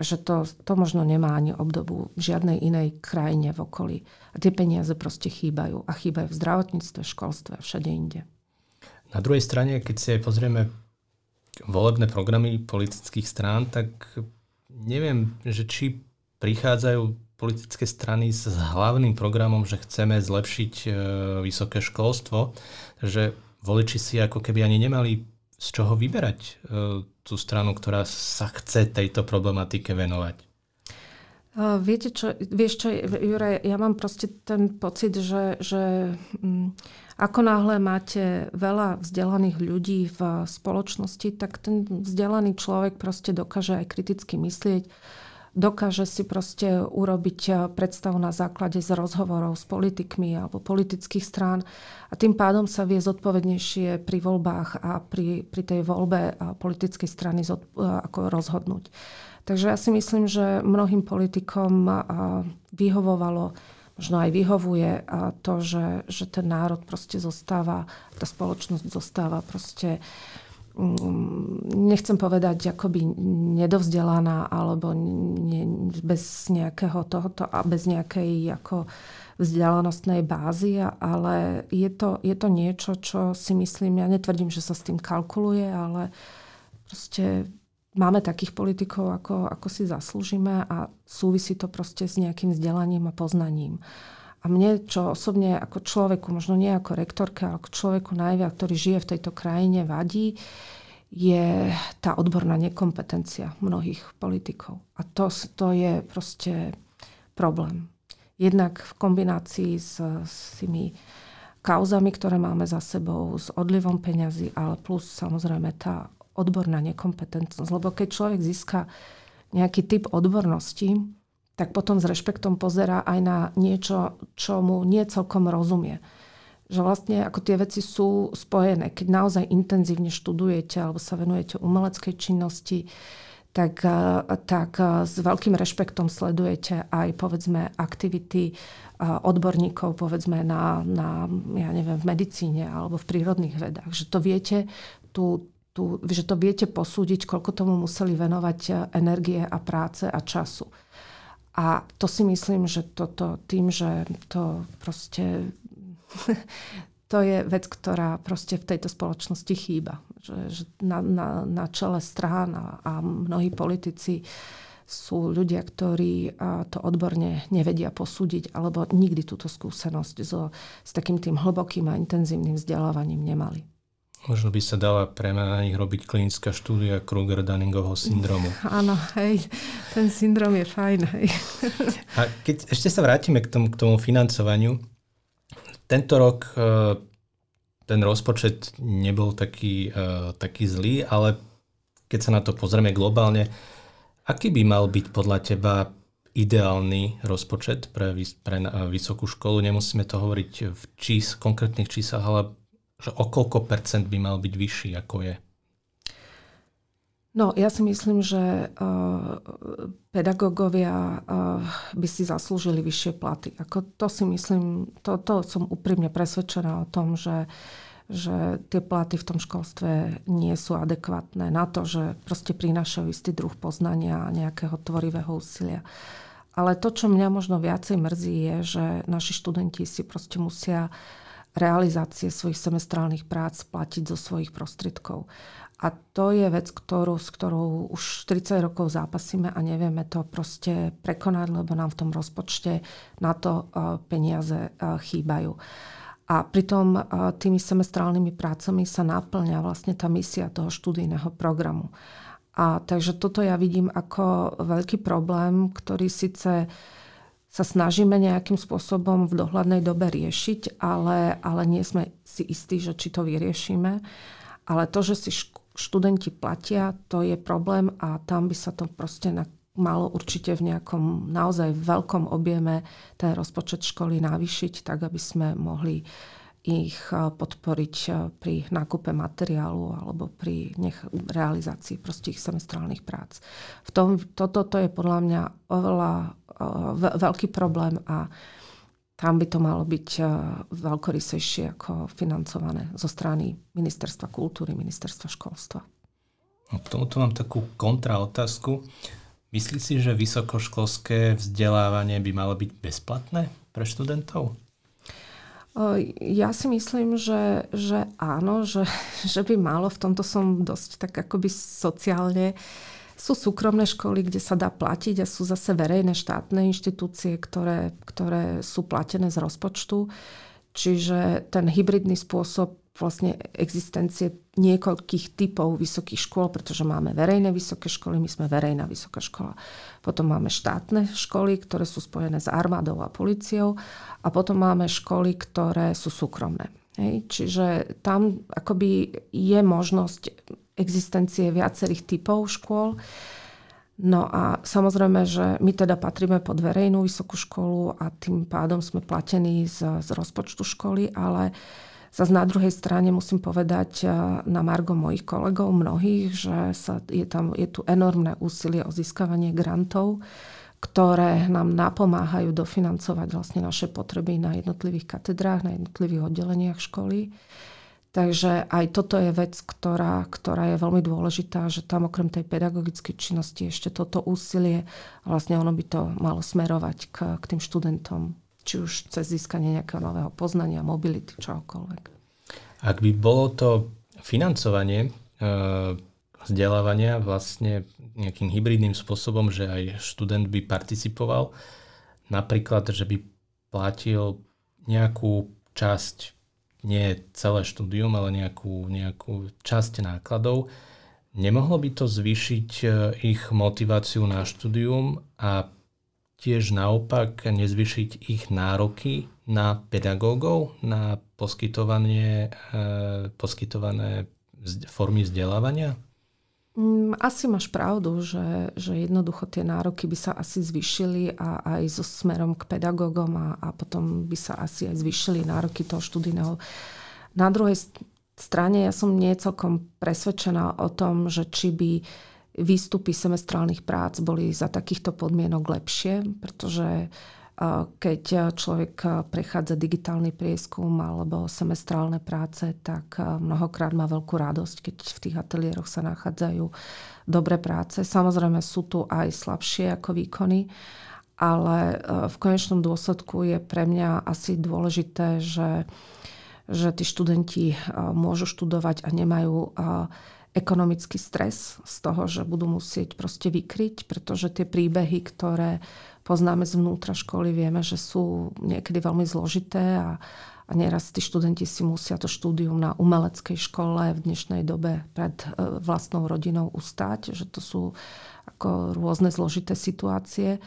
že to, to možno nemá ani obdobu v žiadnej inej krajine v okolí. A tie peniaze proste chýbajú. A chýbajú v zdravotníctve, školstve a všade inde. Na druhej strane, keď si aj pozrieme volebné programy politických strán, tak neviem, že či prichádzajú politické strany s hlavným programom, že chceme zlepšiť e, vysoké školstvo, že voliči si ako keby ani nemali z čoho vyberať e, tú stranu, ktorá sa chce tejto problematike venovať. Uh, viete čo, vieš čo, Jure, ja mám proste ten pocit, že, že um, ako náhle máte veľa vzdelaných ľudí v spoločnosti, tak ten vzdelaný človek proste dokáže aj kriticky myslieť, dokáže si proste urobiť eh, predstavu na základe z rozhovorov s politikmi alebo politických strán a tým pádom sa vie zodpovednejšie pri voľbách a pri, pri tej voľbe politickej strany zod, eh, ako rozhodnúť. Takže ja si myslím, že mnohým politikom eh, vyhovovalo možno aj vyhovuje to, že, že ten národ proste zostáva, tá spoločnosť zostáva proste uh, nechcem povedať akoby nedovzdelaná alebo ne, bez nejakého tohoto a bez nejakej ako vzdelanostnej bázy, ale je to, je to niečo, čo si myslím, ja netvrdím, že sa s tým kalkuluje, ale proste máme takých politikov, ako, ako si zaslúžime a súvisí to proste s nejakým vzdelaním a poznaním. A mne, čo osobne ako človeku, možno nie ako rektorke, ale ako človeku najviac, ktorý žije v tejto krajine, vadí, je tá odborná nekompetencia mnohých politikov. A to, to je proste problém. Jednak v kombinácii s, s tými kauzami, ktoré máme za sebou, s odlivom peňazí, ale plus samozrejme tá odborná nekompetentnosť. Lebo keď človek získa nejaký typ odbornosti, tak potom s rešpektom pozera aj na niečo, čo mu nie celkom rozumie. Že vlastne ako tie veci sú spojené. Keď naozaj intenzívne študujete alebo sa venujete umeleckej činnosti, tak, eh, tak eh, s veľkým rešpektom sledujete aj povedzme aktivity eh, odborníkov povedzme na, na ja neviem, v medicíne alebo v prírodných vedách. Že to viete, tú, tú, že to viete posúdiť, koľko tomu museli venovať energie a práce a času. A to si myslím, že toto tým, že to proste [LAUGHS] to je vec, ktorá proste v tejto spoločnosti chýba. Že, že na, na, na čele strán a, a mnohí politici sú ľudia, ktorí to odborne nevedia posúdiť alebo nikdy túto skúsenosť so, s takým tým hlbokým a intenzívnym vzdelávaním nemali. Možno by sa dala pre na nich robiť klinická štúdia Kruger-Dunningovho syndromu. Áno, hej, ten syndrom je fajn. Hej. A keď ešte sa vrátime k tomu, k tomu financovaniu, tento rok e, ten rozpočet nebol taký, e, taký zlý, ale keď sa na to pozrieme globálne, aký by mal byť podľa teba ideálny rozpočet pre, pre vysokú školu? Nemusíme to hovoriť v čís, konkrétnych číslach, ale že o koľko percent by mal byť vyšší, ako je? No, ja si myslím, že uh, pedagógovia uh, by si zaslúžili vyššie platy. Ako to si myslím, to, to som úprimne presvedčená o tom, že, že tie platy v tom školstve nie sú adekvátne na to, že proste prinášajú istý druh poznania a nejakého tvorivého úsilia. Ale to, čo mňa možno viacej mrzí, je, že naši študenti si proste musia realizácie svojich semestrálnych prác platiť zo svojich prostriedkov. A to je vec, ktorú, s ktorou už 30 rokov zápasíme a nevieme to proste prekonať, lebo nám v tom rozpočte na to uh, peniaze uh, chýbajú. A pritom uh, tými semestrálnymi prácami sa náplňa vlastne tá misia toho študijného programu. A takže toto ja vidím ako veľký problém, ktorý síce sa snažíme nejakým spôsobom v dohľadnej dobe riešiť, ale, ale nie sme si istí, že či to vyriešime. Ale to, že si študenti platia, to je problém a tam by sa to proste na, malo určite v nejakom naozaj veľkom objeme ten rozpočet školy navýšiť, tak aby sme mohli ich eh, podporiť eh, pri nákupe materiálu alebo pri nech realizácii ich semestrálnych prác. V tom, toto to je podľa mňa oveľa veľký problém a tam by to malo byť veľkorysejšie ako financované zo strany Ministerstva kultúry, Ministerstva školstva. No, k tomuto mám takú kontraotázku. Myslí si, že vysokoškolské vzdelávanie by malo byť bezplatné pre študentov? Ja si myslím, že, že áno, že, [LAUGHS] že by malo. V tomto som dosť tak akoby sociálne. Sú súkromné školy, kde sa dá platiť a sú zase verejné štátne inštitúcie, ktoré, ktoré sú platené z rozpočtu. Čiže ten hybridný spôsob vlastne existencie niekoľkých typov vysokých škôl, pretože máme verejné vysoké školy, my sme verejná vysoká škola. Potom máme štátne školy, ktoré sú spojené s armádou a policiou a potom máme školy, ktoré sú súkromné. Hej. Čiže tam akoby je možnosť existencie viacerých typov škôl. No a samozrejme, že my teda patríme pod verejnú vysokú školu a tým pádom sme platení z, z rozpočtu školy, ale uh, Zas na druhej strane musím povedať eh, na margo mojich kolegov, mnohých, že sa, je, tam, je tu enormné úsilie o získavanie grantov, ktoré nám napomáhajú dofinancovať vlastne naše potreby na jednotlivých katedrách, na jednotlivých oddeleniach školy. Takže aj toto je vec, ktorá, ktorá je veľmi dôležitá, že tam okrem tej pedagogickej činnosti ešte toto úsilie, vlastne ono by to malo smerovať k, k tým študentom či už cez získanie nejakého nového poznania, mobility, čokoľvek. Ak by bolo to financovanie e, vzdelávania vlastne nejakým hybridným spôsobom, že aj študent by participoval, napríklad, že by platil nejakú časť, nie celé štúdium, ale nejakú, nejakú časť nákladov, nemohlo by to zvýšiť e, ich motiváciu na štúdium a tiež naopak nezvyšiť ich nároky na pedagógov, na poskytovanie, e, poskytované formy vzdelávania? Mm, asi máš pravdu, že, že jednoducho tie nároky by sa asi zvyšili a aj so smerom k pedagógom a, a potom by sa asi aj zvyšili nároky toho študijného. Na druhej strane ja som nie celkom presvedčená o tom, že či by uh, výstupy semestrálnych prác boli za takýchto podmienok lepšie, pretože keď človek prechádza digitálny prieskum alebo semestrálne práce, tak mnohokrát má veľkú radosť, keď v tých ateliéroch sa nachádzajú dobré práce. Samozrejme sú tu aj slabšie ako výkony, ale v konečnom dôsledku je pre mňa asi dôležité, že, že tí študenti môžu študovať a nemajú ekonomický stres z toho, že budú musieť proste vykryť, pretože tie príbehy, ktoré poznáme zvnútra školy, vieme, že sú niekedy veľmi zložité a, a nieraz tí študenti si musia to štúdium na umeleckej škole v dnešnej dobe pred e, vlastnou rodinou ustať, že to sú ako rôzne zložité situácie.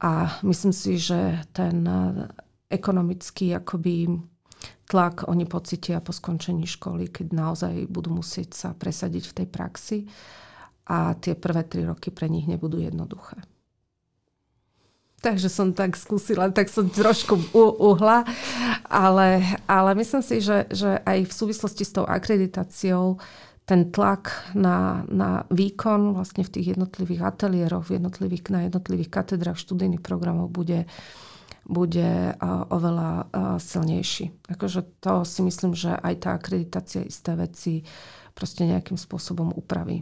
A myslím si, že ten e, ekonomický akoby tlak oni pocitia po skončení školy, keď naozaj budú musieť sa presadiť v tej praxi a tie prvé tri roky pre nich nebudú jednoduché. Takže som tak skúsila, tak som trošku uhla, ale, ale myslím si, že, že aj v súvislosti s tou akreditáciou ten tlak na, na výkon vlastne v tých jednotlivých ateliéroch, v jednotlivých, na jednotlivých katedrách študijných programov bude, bude oveľa silnejší. Akože to si myslím, že aj tá akreditácia isté veci proste nejakým spôsobom upraví.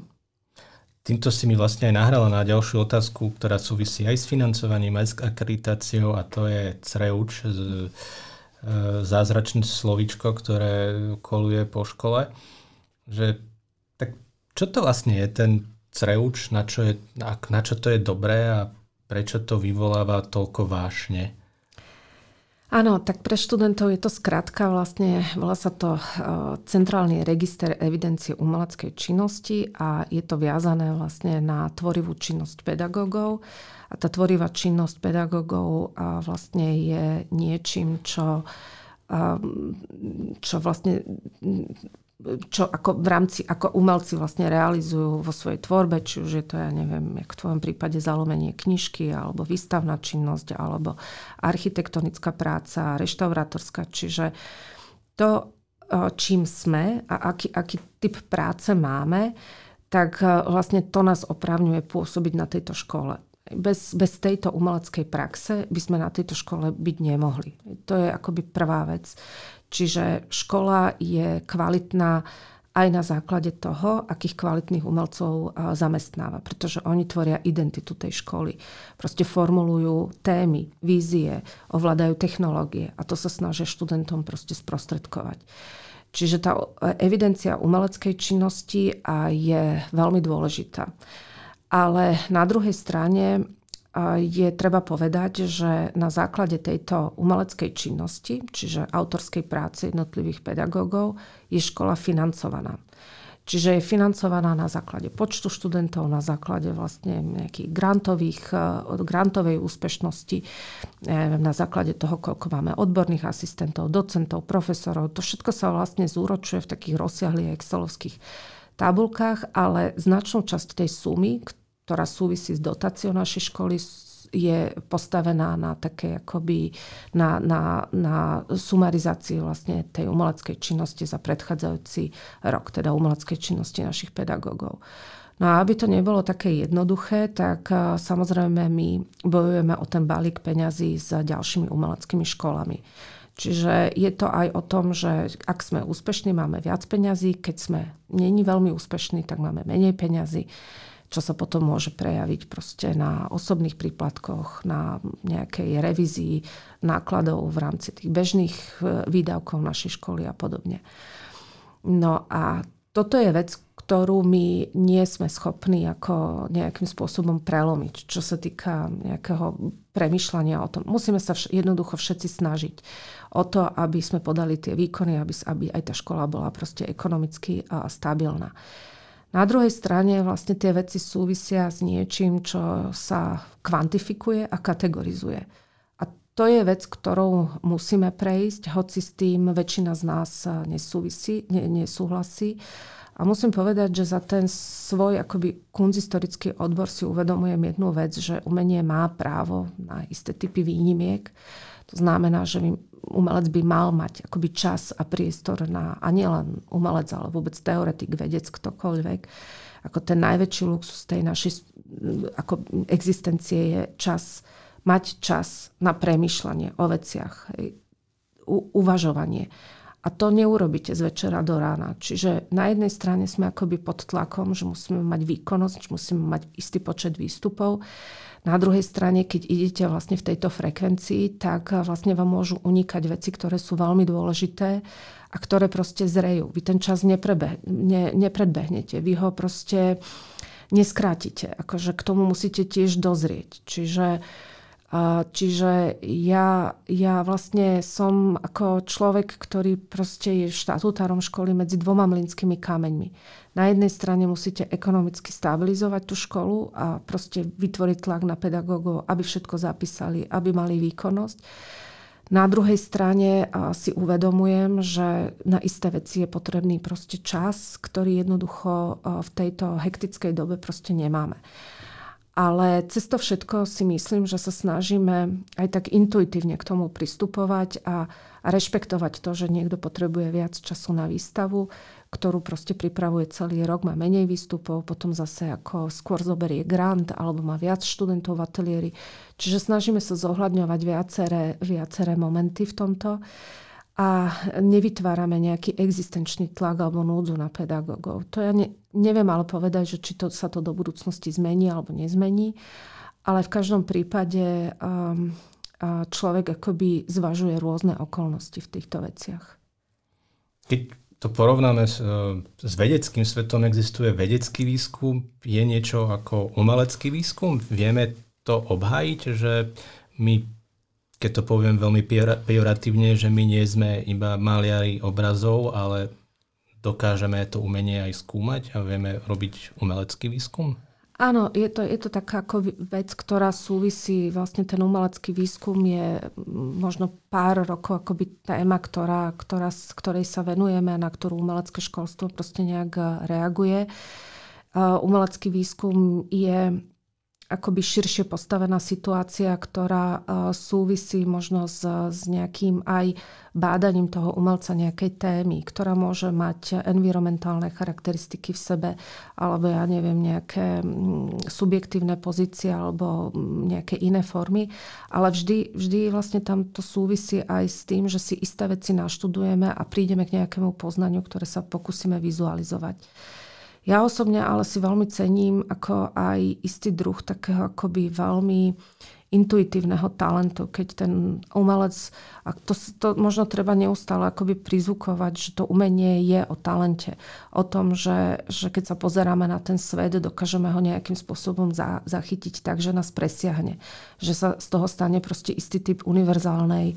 Týmto si mi vlastne aj nahrala na ďalšiu otázku, ktorá súvisí aj s financovaním, aj s akreditáciou a to je CREUČ, e, zázračné slovíčko, ktoré koluje po škole. Že, tak čo to vlastne je ten CREUČ, na čo, je, na čo to je dobré a prečo to vyvoláva toľko vášne? Áno, tak pre študentov je to skratka, vlastne volá sa to e, Centrálny register evidencie umeleckej činnosti a je to viazané vlastne na tvorivú činnosť pedagógov. A tá tvorivá činnosť pedagógov vlastne je niečím, čo, čo vlastne čo ako v rámci, ako umelci vlastne realizujú vo svojej tvorbe, či už je to, ja neviem, jak v tvojom prípade zalomenie knižky, alebo výstavná činnosť, alebo architektonická práca, reštaurátorská. Čiže to, čím sme a aký, aký typ práce máme, tak vlastne to nás opravňuje pôsobiť na tejto škole. Bez, bez tejto umeleckej praxe by sme na tejto škole byť nemohli. To je akoby prvá vec. Čiže škola je kvalitná aj na základe toho, akých kvalitných umelcov zamestnáva. Pretože oni tvoria identitu tej školy. Proste formulujú témy, vízie, ovládajú technológie a to sa snažia študentom proste sprostredkovať. Čiže tá evidencia umeleckej činnosti je veľmi dôležitá. Ale na druhej strane je treba povedať, že na základe tejto umeleckej činnosti, čiže autorskej práce jednotlivých pedagógov, je škola financovaná. Čiže je financovaná na základe počtu študentov, na základe vlastne nejakých grantových, grantovej úspešnosti, na základe toho, koľko máme odborných asistentov, docentov, profesorov. To všetko sa vlastne zúročuje v takých rozsiahlých excelovských tabulkách, ale značnú časť tej sumy, ktorá súvisí s dotáciou našej školy, je postavená na také akoby na, na, na sumarizácii vlastne tej umeleckej činnosti za predchádzajúci rok, teda umeleckej činnosti našich pedagógov. No a aby to nebolo také jednoduché, tak samozrejme my bojujeme o ten balík peňazí s ďalšími umeleckými školami. Čiže je to aj o tom, že ak sme úspešní, máme viac peňazí, keď sme není veľmi úspešní, tak máme menej peňazí čo sa potom môže prejaviť proste na osobných príplatkoch, na nejakej revízii nákladov v rámci tých bežných e, výdavkov našej školy a podobne. No a toto je vec, ktorú my nie sme schopní ako nejakým spôsobom prelomiť, čo sa týka nejakého premyšľania o tom. Musíme sa vš- jednoducho všetci snažiť o to, aby sme podali tie výkony, aby, aby aj tá škola bola proste ekonomicky stabilná. Na druhej strane vlastne tie veci súvisia s niečím, čo sa kvantifikuje a kategorizuje. A to je vec, ktorou musíme prejsť, hoci s tým väčšina z nás nesúvisí, ne, nesúhlasí. A musím povedať, že za ten svoj akoby kunzistorický odbor si uvedomujem jednu vec, že umenie má právo na isté typy výnimiek. To znamená, že umelec by mal mať akoby čas a priestor na, a nielen umelec, ale vôbec teoretik, vedec, ktokoľvek. Ako ten najväčší luxus tej našej ako existencie je čas, mať čas na premyšľanie o veciach, u, uvažovanie. A to neurobíte z večera do rána. Čiže na jednej strane sme akoby pod tlakom, že musíme mať výkonnosť, musíme mať istý počet výstupov. Na druhej strane, keď idete vlastne v tejto frekvencii, tak vlastne vám môžu unikať veci, ktoré sú veľmi dôležité a ktoré proste zrejú. Vy ten čas neprebeh, ne, nepredbehnete, vy ho proste neskrátite. Akože k tomu musíte tiež dozrieť. Čiže uh, Čiže ja, ja vlastne som ako človek, ktorý proste je štatutárom školy medzi dvoma mlinskými kameňmi. Na jednej strane musíte ekonomicky stabilizovať tú školu a proste vytvoriť tlak na pedagógov, aby všetko zapísali, aby mali výkonnosť. Na druhej strane si uvedomujem, že na isté veci je potrebný proste čas, ktorý jednoducho v tejto hektickej dobe proste nemáme. Ale cez to všetko si myslím, že sa snažíme aj tak intuitívne k tomu pristupovať a, a rešpektovať to, že niekto potrebuje viac času na výstavu, ktorú proste pripravuje celý rok, má menej výstupov, potom zase ako skôr zoberie grant alebo má viac študentov v ateliéri. Čiže snažíme sa zohľadňovať viaceré, viaceré momenty v tomto a nevytvárame nejaký existenčný tlak alebo núdzu na pedagógov. To ja ne, neviem ale povedať, že či to, sa to do budúcnosti zmení alebo nezmení, ale v každom prípade um, človek akoby zvažuje rôzne okolnosti v týchto veciach. Keď to porovnáme s, e, s vedeckým svetom, existuje vedecký výskum, je niečo ako umelecký výskum? Vieme to obhájiť, že my keď to poviem veľmi pejoratívne, že my nie sme iba maliari obrazov, ale dokážeme to umenie aj skúmať a vieme robiť umelecký výskum? Áno, je to, je to taká ako vec, ktorá súvisí, vlastne ten umelecký výskum je možno pár rokov akoby téma, ktorá, ktorá, ktorej sa venujeme a na ktorú umelecké školstvo proste nejak reaguje. Umelecký výskum je akoby širšie postavená situácia, ktorá súvisí možno s, s nejakým aj bádaním toho umelca nejakej témy, ktorá môže mať environmentálne charakteristiky v sebe, alebo ja neviem, nejaké subjektívne pozície alebo nejaké iné formy. Ale vždy, vždy vlastne tam to súvisí aj s tým, že si isté veci naštudujeme a prídeme k nejakému poznaniu, ktoré sa pokúsime vizualizovať. Ja osobne ale si veľmi cením ako aj istý druh takého akoby veľmi intuitívneho talentu, keď ten umelec, a to, to možno treba neustále akoby prizvukovať, že to umenie je o talente. O tom, že, že keď sa pozeráme na ten svet, dokážeme ho nejakým spôsobom za, zachytiť tak, že nás presiahne. Že sa z toho stane proste istý typ univerzálnej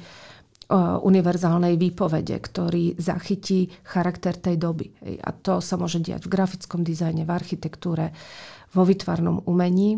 univerzálnej výpovede, ktorý zachytí charakter tej doby. A to sa môže diať v grafickom dizajne, v architektúre, vo výtvarnom umení.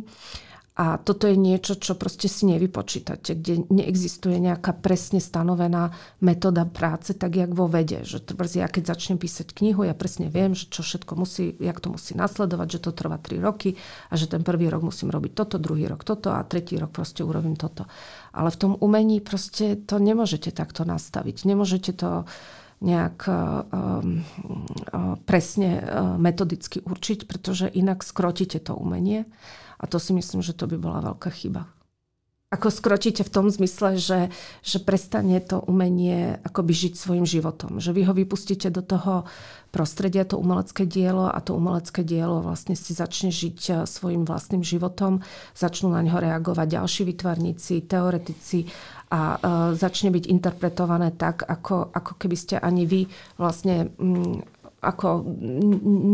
A toto je niečo, čo proste si nevypočítate, kde neexistuje nejaká presne stanovená metóda práce, tak jak vo vede. Že ja keď začnem písať knihu, ja presne viem, že čo všetko musí, jak to musí nasledovať, že to trvá 3 roky a že ten prvý rok musím robiť toto, druhý rok toto a tretí rok proste urobím toto. Ale v tom umení proste to nemôžete takto nastaviť. Nemôžete to nejak um, presne metodicky určiť, pretože inak skrotíte to umenie. A to si myslím, že to by bola veľká chyba. Ako skročíte v tom zmysle, že, že prestane to umenie akoby žiť svojim životom. Že vy ho vypustíte do toho prostredia, to umelecké dielo a to umelecké dielo vlastne si začne žiť eh, svojim vlastným životom. Začnú na ňo reagovať ďalší vytvarníci, teoretici a uh, začne byť interpretované tak, ako, ako keby ste ani vy vlastne mm, ako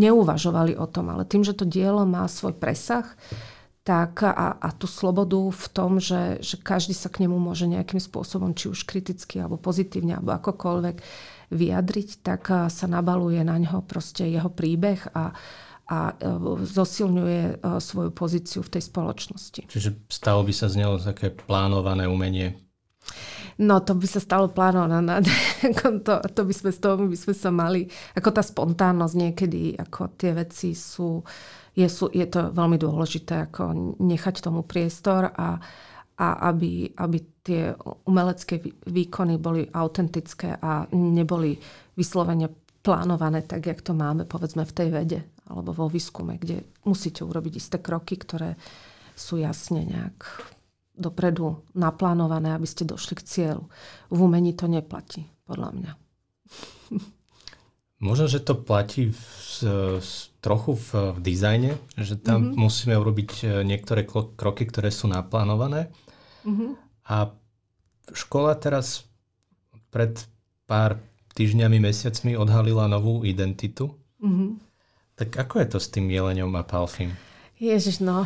neuvažovali o tom. Ale tým, že to dielo má svoj presah, tak a, a tú slobodu v tom, že, že každý sa k nemu môže nejakým spôsobom, či už kriticky, alebo pozitívne, alebo akokoľvek vyjadriť, tak sa nabaluje na ňo proste jeho príbeh a, a e, zosilňuje e, svoju pozíciu v tej spoločnosti. Čiže stalo by sa z neho také plánované umenie? No to by sa stalo plánované. [LAUGHS] to, to by sme z toho by sme sa mali, ako tá spontánnosť niekedy, ako tie veci sú je, je to veľmi dôležité ako nechať tomu priestor a, a aby, aby tie umelecké výkony boli autentické a neboli vyslovene plánované tak, jak to máme povedzme v tej vede alebo vo výskume, kde musíte urobiť isté kroky, ktoré sú jasne nejak dopredu naplánované, aby ste došli k cieľu. V umení to neplatí, podľa mňa. Možno, že to platí v, v, trochu v, v dizajne, že tam mm-hmm. musíme urobiť e, niektoré kroky, ktoré sú naplánované. Mm-hmm. A škola teraz pred pár týždňami, mesiacmi odhalila novú identitu. Mm-hmm. Tak ako je to s tým jeleňom a palfím? Ježiš, no.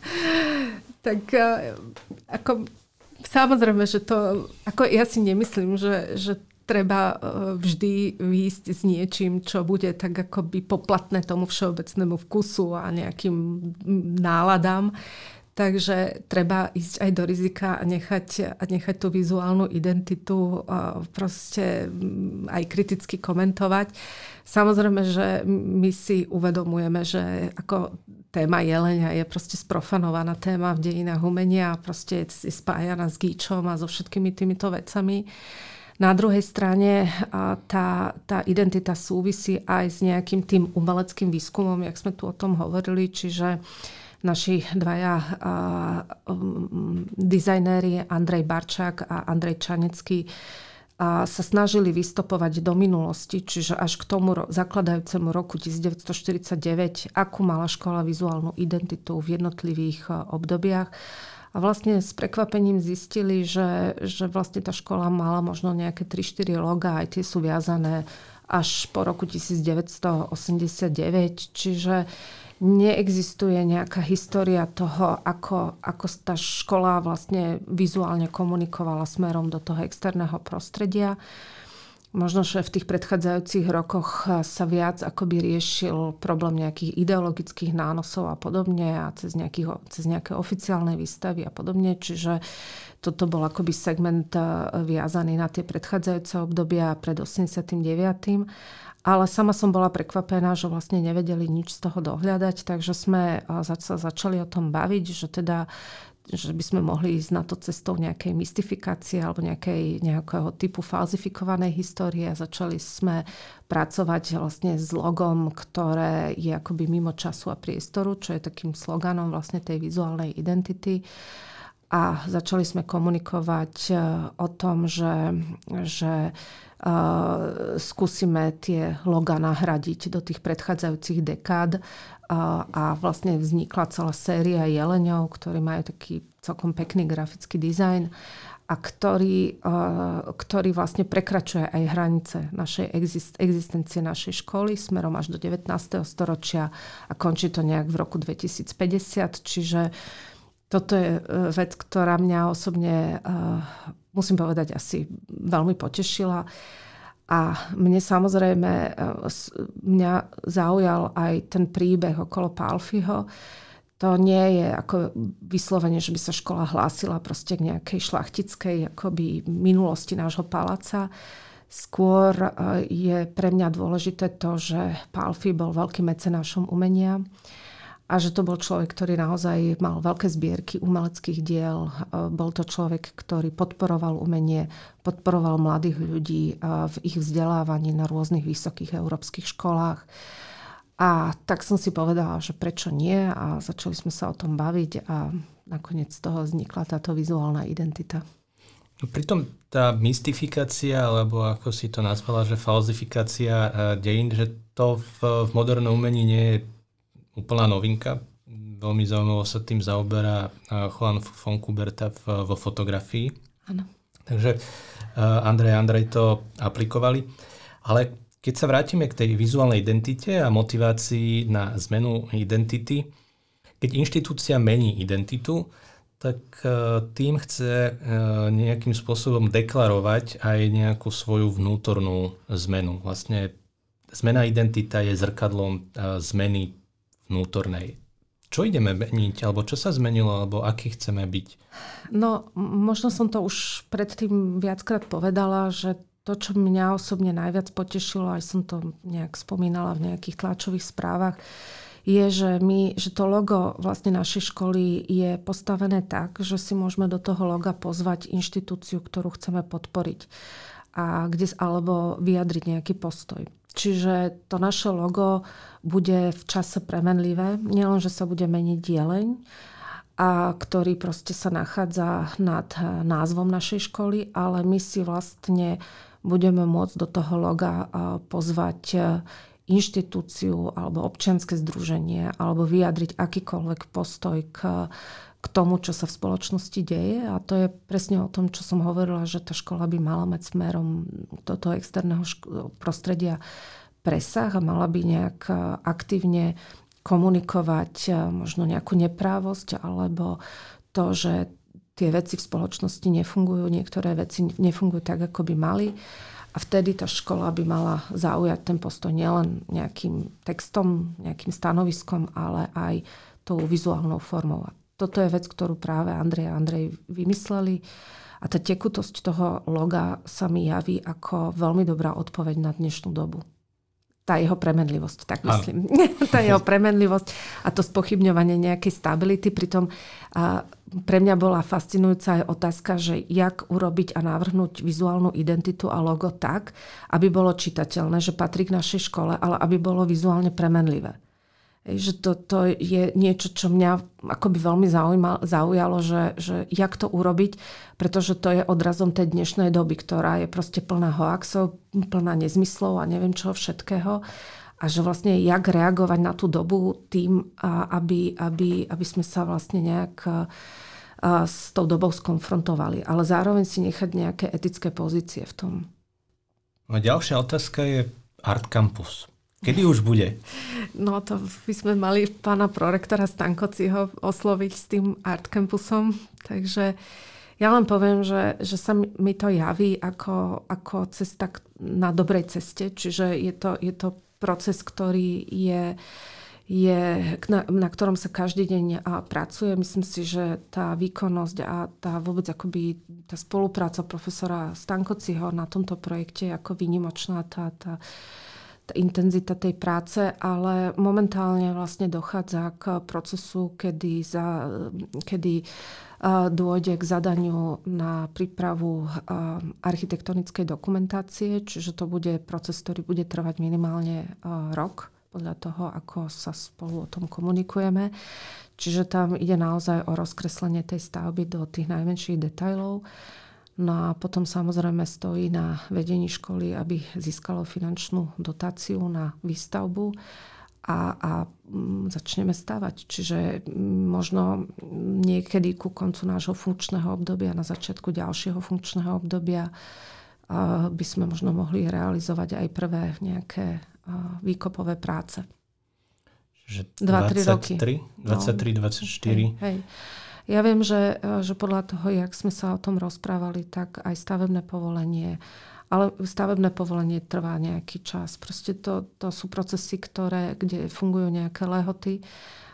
[LAUGHS] tak e, ako samozrejme, že to, ako ja si nemyslím, že, že treba e, vždy výjsť s niečím, čo bude tak akoby poplatné tomu všeobecnému vkusu a nejakým náladám. Takže treba ísť aj do rizika a nechať, a nechať tú vizuálnu identitu proste aj kriticky komentovať. Samozrejme, že my si uvedomujeme, že ako téma jelenia je proste sprofanovaná téma v dejinách umenia a proste je spájana s gíčom a so všetkými týmito vecami. Na druhej strane tá, tá identita súvisí aj s nejakým tým umeleckým výskumom, jak sme tu o tom hovorili, čiže naši dvaja um, dizajnéri Andrej Barčák a Andrej Čanecký a sa snažili vystopovať do minulosti, čiže až k tomu zakladajúcemu roku 1949, akú mala škola vizuálnu identitu v jednotlivých obdobiach a vlastne s prekvapením zistili, že, že vlastne tá škola mala možno nejaké 3-4 loga, aj tie sú viazané až po roku 1989, čiže neexistuje nejaká história toho, ako, ako tá škola vlastne vizuálne komunikovala smerom do toho externého prostredia. Možno, že v tých predchádzajúcich rokoch sa viac akoby riešil problém nejakých ideologických nánosov a podobne a cez, nejakých, cez nejaké oficiálne výstavy a podobne. Čiže toto bol akoby segment eh, viazaný na tie predchádzajúce obdobia pred 89. Ale sama som bola prekvapená, že vlastne nevedeli nič z toho dohľadať, takže sme sa začali o tom baviť, že teda že by sme mohli ísť na to cestou nejakej mystifikácie alebo nejakej, nejakého typu falzifikovanej histórie a začali sme pracovať vlastne s logom, ktoré je akoby mimo času a priestoru, čo je takým sloganom vlastne tej vizuálnej identity. A začali sme komunikovať e, o tom, že, že uh, skúsime tie loga nahradiť do tých predchádzajúcich dekád a vlastne vznikla celá séria jeleňov, ktorí majú taký celkom pekný grafický dizajn a ktorý, ktorý vlastne prekračuje aj hranice našej exist, existencie našej školy smerom až do 19. storočia a končí to nejak v roku 2050. Čiže toto je e, vec, ktorá mňa osobne, musím povedať, asi veľmi potešila. A mne samozrejme, e, mňa zaujal aj ten príbeh okolo Palfiho. To nie je ako vyslovene, že by sa škola hlásila proste k nejakej šlachtickej akoby minulosti nášho paláca. Skôr e, je pre mňa dôležité to, že Palfi bol veľkým mecenášom umenia a že to bol človek, ktorý naozaj mal veľké zbierky umeleckých diel. E, bol to človek, ktorý podporoval umenie, podporoval mladých ľudí e, v ich vzdelávaní na rôznych vysokých európskych školách. A tak som si povedala, že prečo nie a začali sme sa o tom baviť a nakoniec z toho vznikla táto vizuálna identita. No pritom tá mystifikácia, alebo ako si to nazvala, že falzifikácia e, dejín, že to v, v modernom umení nie je úplná novinka. Veľmi zaujímavo sa tým zaoberá Juan Fonkuberta vo fotografii. Áno. Takže Andrej a Andrej to aplikovali. Ale keď sa vrátime k tej vizuálnej identite a motivácii na zmenu identity, keď inštitúcia mení identitu, tak tým chce nejakým spôsobom deklarovať aj nejakú svoju vnútornú zmenu. Vlastne zmena identita je zrkadlom zmeny vnútornej. Čo ideme meniť, alebo čo sa zmenilo, alebo aký chceme byť? No, možno som to už predtým viackrát povedala, že to, čo mňa osobne najviac potešilo, aj som to nejak spomínala v nejakých tlačových správach, je, že, my, že to logo vlastne našej školy je postavené tak, že si môžeme do toho loga pozvať inštitúciu, ktorú chceme podporiť a kde, alebo vyjadriť nejaký postoj. Čiže to naše logo bude v čase premenlivé. Nielen, že sa bude meniť dieleň, a ktorý proste sa nachádza nad názvom našej školy, ale my si vlastne budeme môcť do toho loga pozvať e, inštitúciu alebo občianske združenie alebo vyjadriť akýkoľvek postoj k, k tomu, čo sa v spoločnosti deje. A to je presne o tom, čo som hovorila, že tá škola by mala mať smerom do toho externého prostredia presah a mala by nejak e, aktívne komunikovať e, možno nejakú neprávosť alebo to, že tie veci v spoločnosti nefungujú, niektoré veci nefungujú tak, ako by mali. A vtedy tá škola by mala zaujať ten postoj nielen nejakým textom, nejakým stanoviskom, ale aj tou vizuálnou formou. A toto je vec, ktorú práve Andrej a Andrej vymysleli. A tá tekutosť toho loga sa mi javí ako veľmi dobrá odpoveď na dnešnú dobu tá jeho premenlivosť, tak myslím. [LAUGHS] tá jeho premenlivosť a to spochybňovanie nejakej stability. Pritom a pre mňa bola fascinujúca aj otázka, že jak urobiť a navrhnúť vizuálnu identitu a logo tak, aby bolo čitateľné, že patrí k našej škole, ale aby bolo vizuálne premenlivé. Že to, to je niečo, čo mňa akoby veľmi zaujíma, zaujalo, že, že jak to urobiť, pretože to je odrazom tej dnešnej doby, ktorá je proste plná hoaxov, plná nezmyslov a neviem čoho všetkého. A že vlastne jak reagovať na tú dobu tým, aby, aby, aby sme sa vlastne nejak s tou dobou skonfrontovali. Ale zároveň si nechať nejaké etické pozície v tom. A ďalšia otázka je Art Campus. Kedy už bude? No to by sme mali pána prorektora Stankociho osloviť s tým Art Campusom. Takže ja len poviem, že, že sa mi to javí ako, ako cesta na dobrej ceste. Čiže je to, je to proces, ktorý je, je na, na ktorom sa každý deň pracuje. Myslím si, že tá výkonnosť a tá vôbec akoby tá spolupráca profesora Stankociho na tomto projekte je ako výnimočná. Tá, tá, intenzita tej práce, ale momentálne vlastne dochádza k procesu, kedy, za, kedy dôjde k zadaniu na prípravu architektonickej dokumentácie, čiže to bude proces, ktorý bude trvať minimálne rok podľa toho, ako sa spolu o tom komunikujeme. Čiže tam ide naozaj o rozkreslenie tej stavby do tých najmenších detajlov. No a potom samozrejme stojí na vedení školy, aby získalo finančnú dotáciu na výstavbu a, a mm, začneme stavať. Čiže mm, možno niekedy ku koncu nášho funkčného obdobia, na začiatku ďalšieho funkčného obdobia by sme možno mohli realizovať aj prvé nejaké výkopové práce. Čiže 2-3 roky. 23, 24. Hej, hej. Ja viem, že, že podľa toho, jak sme sa o tom rozprávali, tak aj stavebné povolenie ale stavebné povolenie trvá nejaký čas. Proste to, to sú procesy, ktoré, kde fungujú nejaké lehoty.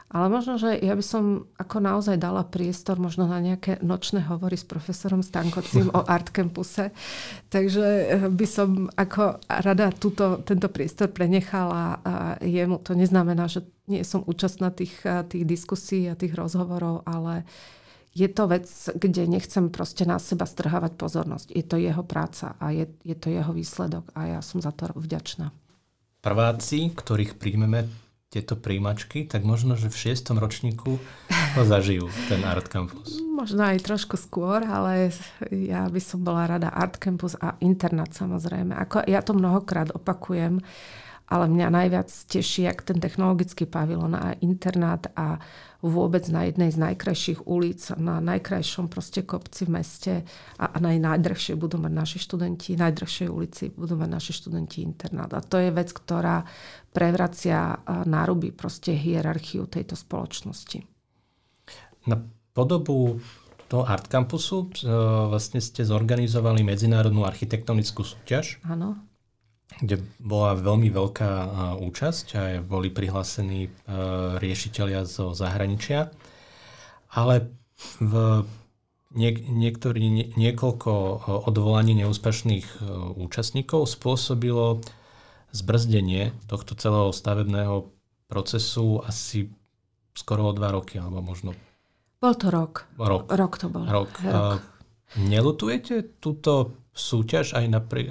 Ale možno, že ja by som ako naozaj dala priestor možno na nejaké nočné hovory s profesorom Stankocím o Art Campuse. Takže eh, by som ako rada túto, tento priestor prenechala jemu. To neznamená, že nie som účastná tých, eh, tých diskusí a tých rozhovorov, ale je to vec, kde nechcem proste na seba strhávať pozornosť. Je to jeho práca a je, je to jeho výsledok a ja som za to vďačná. Prváci, ktorých príjmeme tieto príjimačky, tak možno, že v šiestom ročníku to zažijú, ten Art Campus. Možno aj trošku skôr, ale ja by som bola rada Art Campus a internát samozrejme. Ako ja to mnohokrát opakujem, ale mňa najviac teší, jak ten technologický pavilon a internát a vôbec na jednej z najkrajších ulic, na najkrajšom proste kopci v meste a, a najdrhšie budú mať naši študenti, najdrhšej ulici budú mať naši študenti internát. A to je vec, ktorá prevracia náruby proste hierarchiu tejto spoločnosti. Na podobu toho Art Campusu e, vlastne ste zorganizovali medzinárodnú architektonickú súťaž. Áno kde bola veľmi veľká účasť a boli prihlásení riešiteľia zo zahraničia. Ale v niek- niektorý, nie, niekoľko odvolaní neúspešných účastníkov spôsobilo zbrzdenie tohto celého stavebného procesu asi skoro o dva roky, alebo možno... Bol to rok. Rok. Rok to bol. Rok. rok. Nelutujete túto súťaž aj napriek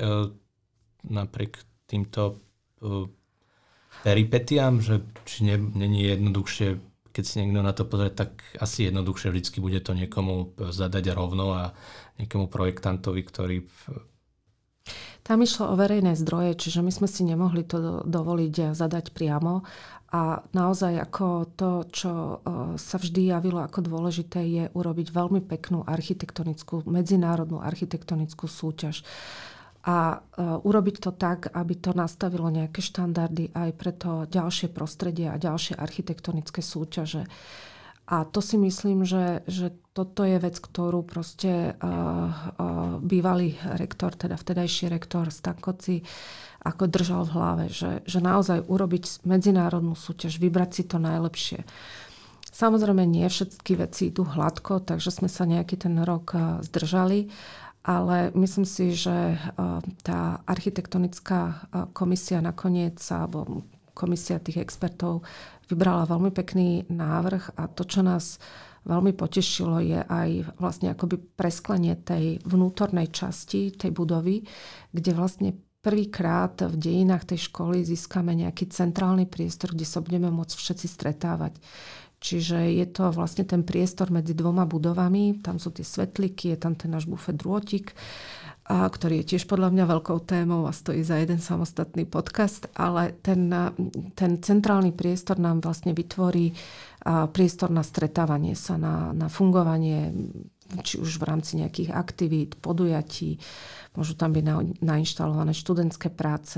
napriek týmto uh, že či není jednoduchšie, keď si niekto na to pozrie, tak asi jednoduchšie vždycky bude to niekomu zadať rovno a niekomu projektantovi, ktorý tam išlo o verejné zdroje, čiže my sme si nemohli to dovoliť zadať priamo. A naozaj ako to, čo uh, sa vždy javilo ako dôležité, je urobiť veľmi peknú architektonickú, medzinárodnú architektonickú súťaž a e, urobiť to tak, aby to nastavilo nejaké štandardy aj pre to ďalšie prostredie a ďalšie architektonické súťaže. A to si myslím, že, že toto je vec, ktorú proste uh, uh, bývalý rektor, teda vtedajší rektor Stankoci, ako držal v hlave, že, že naozaj urobiť medzinárodnú súťaž, vybrať si to najlepšie. Samozrejme, nie všetky veci idú hladko, takže sme sa nejaký ten rok zdržali, ale myslím si, že eh, tá architektonická eh, komisia nakoniec, alebo komisia tých expertov vybrala veľmi pekný návrh a to, čo nás veľmi potešilo, je aj vlastne akoby presklenie tej vnútornej časti tej budovy, kde vlastne prvýkrát v dejinách tej školy získame nejaký centrálny priestor, kde sa budeme môcť všetci stretávať. Čiže je to vlastne ten priestor medzi dvoma budovami, tam sú tie svetliky, je tam ten náš bufet drôtik, a ktorý je tiež podľa mňa veľkou témou a stojí za jeden samostatný podcast, ale ten, ten centrálny priestor nám vlastne vytvorí priestor na stretávanie sa, na, na fungovanie či už v rámci nejakých aktivít, podujatí, môžu tam byť na, nainštalované študentské práce,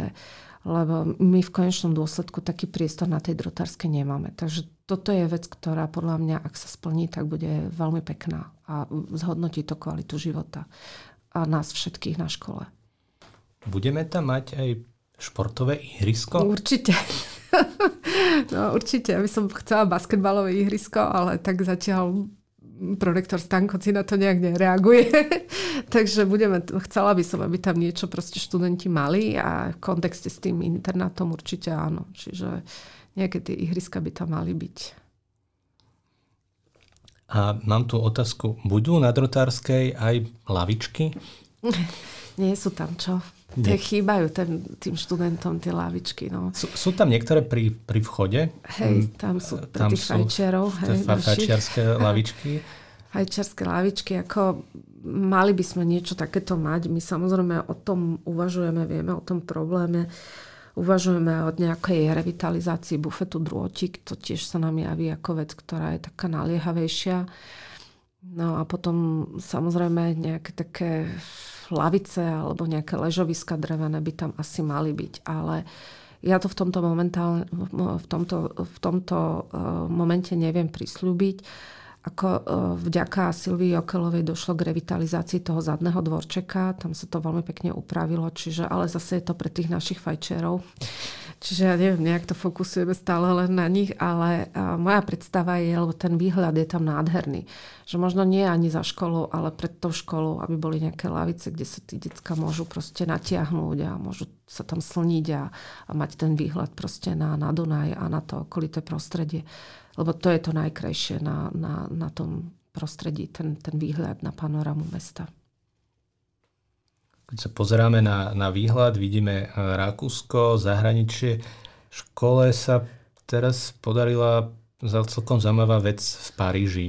lebo my v konečnom dôsledku taký priestor na tej drotárskej nemáme. Takže toto je vec, ktorá podľa mňa, ak sa splní, tak bude veľmi pekná a zhodnotí to kvalitu života a nás všetkých na škole. Budeme tam mať aj športové ihrisko? Určite. [LAUGHS] no určite, ja by som chcela basketbalové ihrisko, ale tak zatiaľ prorektor Stankoci na to nejak nereaguje. [LAUGHS] Takže budeme, chcela by som, aby tam niečo proste študenti mali a v kontexte s tým internátom určite áno. Čiže nejaké tie ihriska by tam mali byť. A mám tu otázku. Budú na Drotárskej aj lavičky? [LAUGHS] Nie sú tam, čo? Tie chýbajú ten, tým študentom tie lavičky. No. Sú, sú tam niektoré pri, pri vchode? Hej, hm, tam sú pre tam tých fajčiarov. Hej, fajčiarské [LAUGHS] lavičky. Fajčiarské lavičky, ako mali by sme niečo takéto mať. My samozrejme o tom uvažujeme, vieme o tom probléme. Uvažujeme o nejakej revitalizácii bufetu drôtik. To tiež sa nám javí ako vec, ktorá je taká naliehavejšia. No a potom samozrejme nejaké také lavice alebo nejaké ležoviska drevené by tam asi mali byť. Ale ja to v tomto, momentálne, v tomto, v tomto eh, momente neviem prislúbiť ako e, vďaka Silvii Okelovej došlo k revitalizácii toho zadného dvorčeka, tam sa to veľmi pekne upravilo, čiže, ale zase je to pre tých našich fajčerov. Čiže ja neviem, nejak to fokusujeme stále len na nich, ale e, moja predstava je, lebo ten výhľad je tam nádherný, že možno nie ani za školou, ale pred tou školou, aby boli nejaké lavice, kde sa tí decka môžu proste natiahnuť a môžu sa tam slniť a, a mať ten výhľad proste na, na Dunaj a na to okolité prostredie lebo to je to najkrajšie na, na, na tom prostredí, ten, ten výhľad na panorámu mesta. Keď sa pozeráme na, na výhľad, vidíme eh, Rakúsko, zahraničie. Škole sa teraz podarila za celkom zaujímavá vec v Paríži.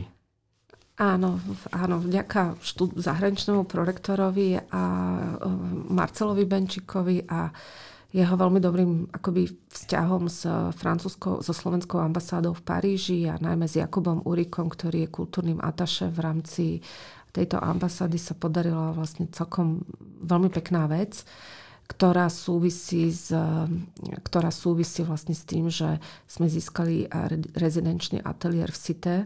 Áno, áno, vďaka štú, zahraničnému prorektorovi a eh, Marcelovi Benčikovi a jeho veľmi dobrým akoby vzťahom s francúzskou, so slovenskou ambasádou v Paríži a najmä s Jakubom Urikom, ktorý je kultúrnym ataše v rámci tejto ambasády sa podarila vlastne celkom veľmi pekná vec, ktorá súvisí, s, ktorá súvisí vlastne s tým, že sme získali rezidenčný ateliér v Cité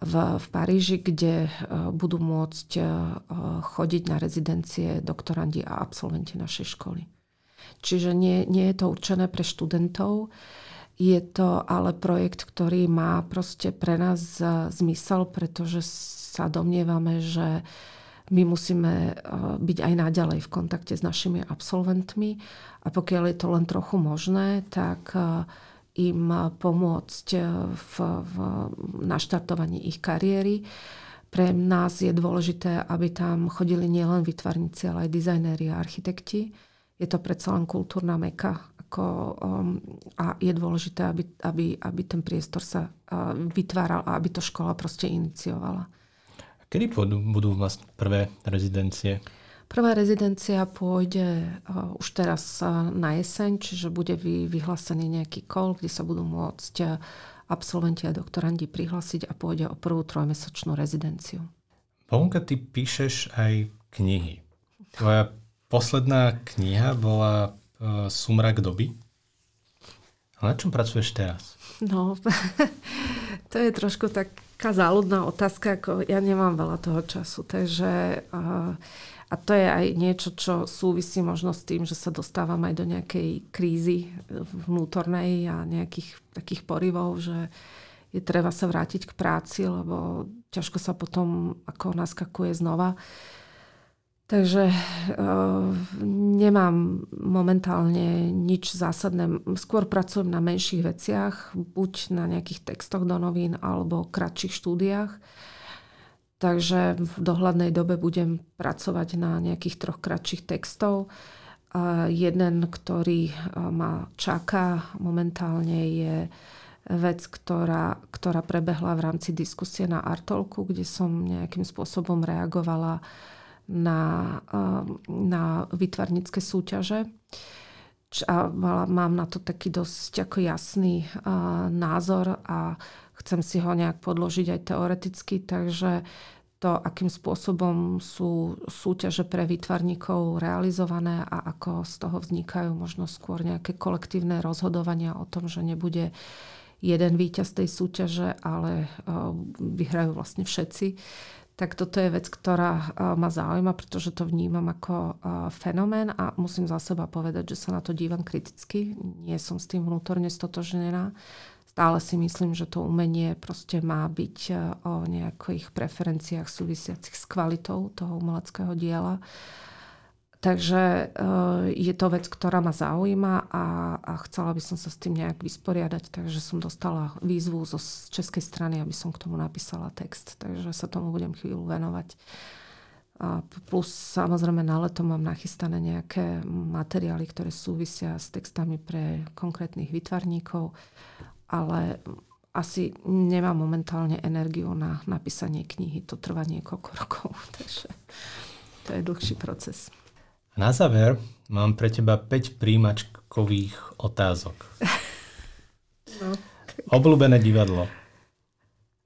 v, v Paríži, kde budú môcť chodiť na rezidencie doktorandi a absolventi našej školy. Čiže nie, nie je to určené pre študentov. Je to ale projekt, ktorý má proste pre nás zmysel, pretože sa domnievame, že my musíme e, byť aj naďalej v kontakte s našimi absolventmi a pokiaľ je to len trochu možné, tak e, im pomôcť e, v, v naštartovaní ich kariéry. Pre nás je dôležité, aby tam chodili nielen vytvarníci, ale aj dizajnéri a architekti je to predsa len kultúrna meka ako, um, a je dôležité, aby, aby, aby ten priestor sa uh, vytváral a aby to škola proste iniciovala. Kedy budú, budú vlastne prvé rezidencie? Prvá rezidencia pôjde uh, už teraz uh, na jeseň, čiže bude vy, vyhlásený nejaký kol, kde sa budú môcť uh, absolventi a doktorandi prihlásiť a pôjde o prvú trojmesačnú rezidenciu. Bonka, ty píšeš aj knihy. Tvoja Posledná kniha bola uh, Sumrak doby. A na čom pracuješ teraz? No, [LAUGHS] to je trošku taká záľudná otázka, ako ja nemám veľa toho času, takže uh, a to je aj niečo, čo súvisí možno s tým, že sa dostávam aj do nejakej krízy vnútornej a nejakých takých porivov, že je treba sa vrátiť k práci, lebo ťažko sa potom ako naskakuje znova. Uh, Takže uh, nemám momentálne nič zásadné. Skôr pracujem na menších veciach, buď na nejakých textoch do novín alebo kratších štúdiách. Takže v dohľadnej dobe budem pracovať na nejakých troch kratších textov. Uh, jeden, ktorý uh, ma čaká momentálne je vec, ktorá, ktorá prebehla v rámci diskusie na Artolku, kde som nejakým spôsobom reagovala na, um, na vytvarnické súťaže. A mám na to taký dosť ako jasný uh, názor a chcem si ho nejak podložiť aj teoreticky, takže to, akým spôsobom sú súťaže pre výtvarníkov realizované a ako z toho vznikajú možno skôr nejaké kolektívne rozhodovania o tom, že nebude jeden víťaz tej súťaže, ale uh, vyhrajú vlastne všetci tak toto je vec, ktorá ma zaujíma, pretože to vnímam ako fenomén a musím za seba povedať, že sa na to dívam kriticky. Nie som s tým vnútorne stotožnená stále si myslím, že to umenie proste má byť e, o nejakých preferenciách súvisiacich s kvalitou toho umeleckého diela. Takže e, je to vec, ktorá ma zaujíma a, a chcela by som sa s tým nejak vysporiadať, takže som dostala výzvu zo českej strany, aby som k tomu napísala text. Takže sa tomu budem chvíľu venovať. A plus samozrejme na leto mám nachystané nejaké materiály, ktoré súvisia s textami pre konkrétnych vytvarníkov, ale asi nemám momentálne energiu na napísanie knihy. To trvá niekoľko rokov, [LAUGHS] takže to je dlhší proces. Na záver mám pre teba 5 príjimačkových otázok. No. Obľúbené divadlo.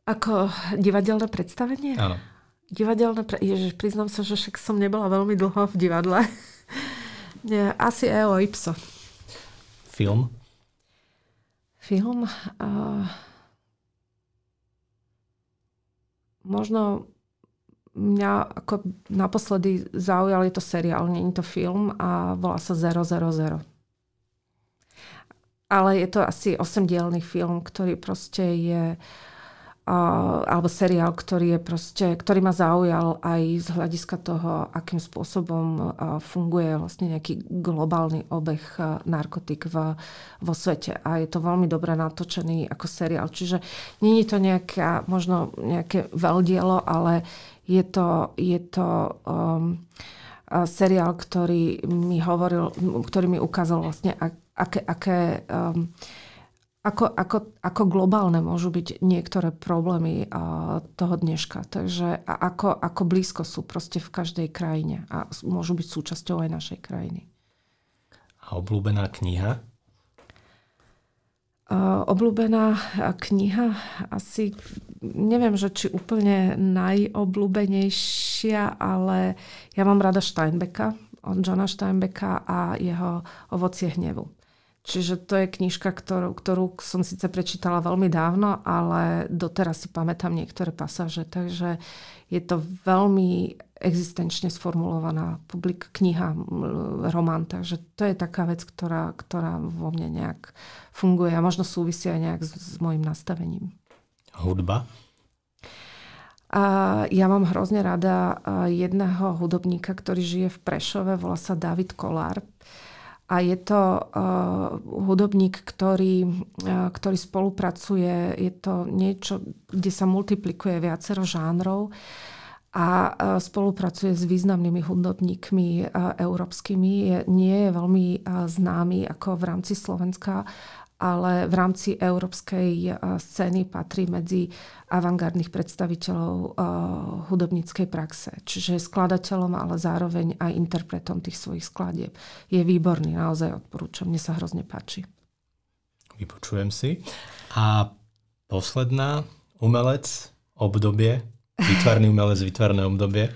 Ako divadelné predstavenie? Áno divadelné... Pre... Ježiš, priznám sa, že však som nebola veľmi dlho v divadle. Nie, asi EO Ipso. Film? Film? Uh, možno mňa ako naposledy zaujal, je to seriál, nie je to film a volá sa 000. Ale je to asi osemdielný film, ktorý proste je uh, alebo seriál, ktorý, je proste, ktorý ma zaujal aj z hľadiska toho, akým spôsobom funguje vlastne nejaký globálny obeh narkotik v, vo svete. A je to veľmi dobre natočený ako seriál. Čiže je to nejaká, možno nejaké veľdielo, ale je to, je to um, seriál, ktorý mi hovoril, ktorý mi ukázal vlastne, aké, aké um, ako, ako, ako globálne môžu byť niektoré problémy toho dneška. Takže a ako, ako blízko sú proste v každej krajine a môžu byť súčasťou aj našej krajiny. A obľúbená kniha? Uh, obľúbená kniha asi, neviem, že či úplne najobľúbenejšia, ale ja mám rada Steinbecka, od Johna Steinbecka a jeho Ovocie hnevu. Čiže to je knižka, ktorú, ktorú som síce prečítala veľmi dávno, ale doteraz si pamätám niektoré pasáže. Takže je to veľmi existenčne sformulovaná publik, kniha, román. Takže to je taká vec, ktorá, ktorá vo mne nejak funguje a možno súvisí aj nejak s, s môjim nastavením. Hudba? A ja mám hrozne rada jedného hudobníka, ktorý žije v Prešove, volá sa David Kolár a je to uh, hudobník, ktorý, uh, ktorý spolupracuje, je to niečo, kde sa multiplikuje viacero žánrov a uh, spolupracuje s významnými hudobníkmi uh, európskymi. Je, nie je veľmi uh, známy ako v rámci Slovenska, ale v rámci európskej eh, scény patrí medzi avantgardných predstaviteľov eh, hudobníckej praxe. Čiže skladateľom, ale zároveň aj interpretom tých svojich skladieb. Je výborný, naozaj odporúčam. Mne sa hrozne páči. Vypočujem si. A posledná, umelec, obdobie, výtvarný umelec, výtvarné obdobie.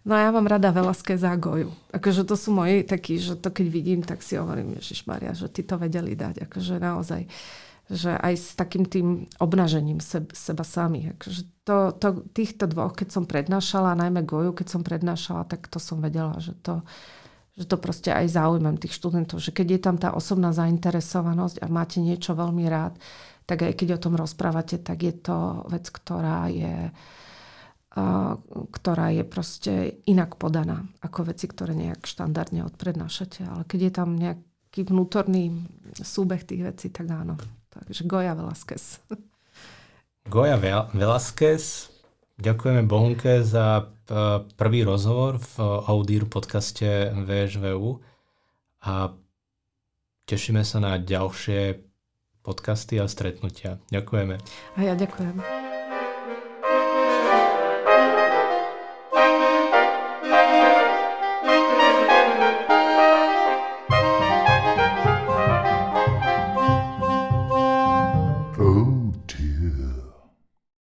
No ja mám rada Velasquez za Goju. Akože to sú moji takí, že to keď vidím, tak si hovorím, Ježiš Maria, že ty to vedeli dať. Akože naozaj že aj s takým tým obnažením seb, seba sami. Akože to, to, týchto dvoch, keď som prednášala, najmä Goju, keď som prednášala, tak to som vedela, že to, že to proste aj zaujímam tých študentov, že keď je tam tá osobná zainteresovanosť a máte niečo veľmi rád, tak aj keď o tom rozprávate, tak je to vec, ktorá je ktorá je proste inak podaná ako veci, ktoré nejak štandardne odprednášate. Ale keď je tam nejaký vnútorný súbeh tých vecí, tak áno. Takže Goja Velasquez. Goja Velasquez, ďakujeme Bohunke za e, prvý rozhovor v Audír podcaste VŠVU a tešíme sa na ďalšie podcasty a stretnutia. Ďakujeme. A ja ďakujem.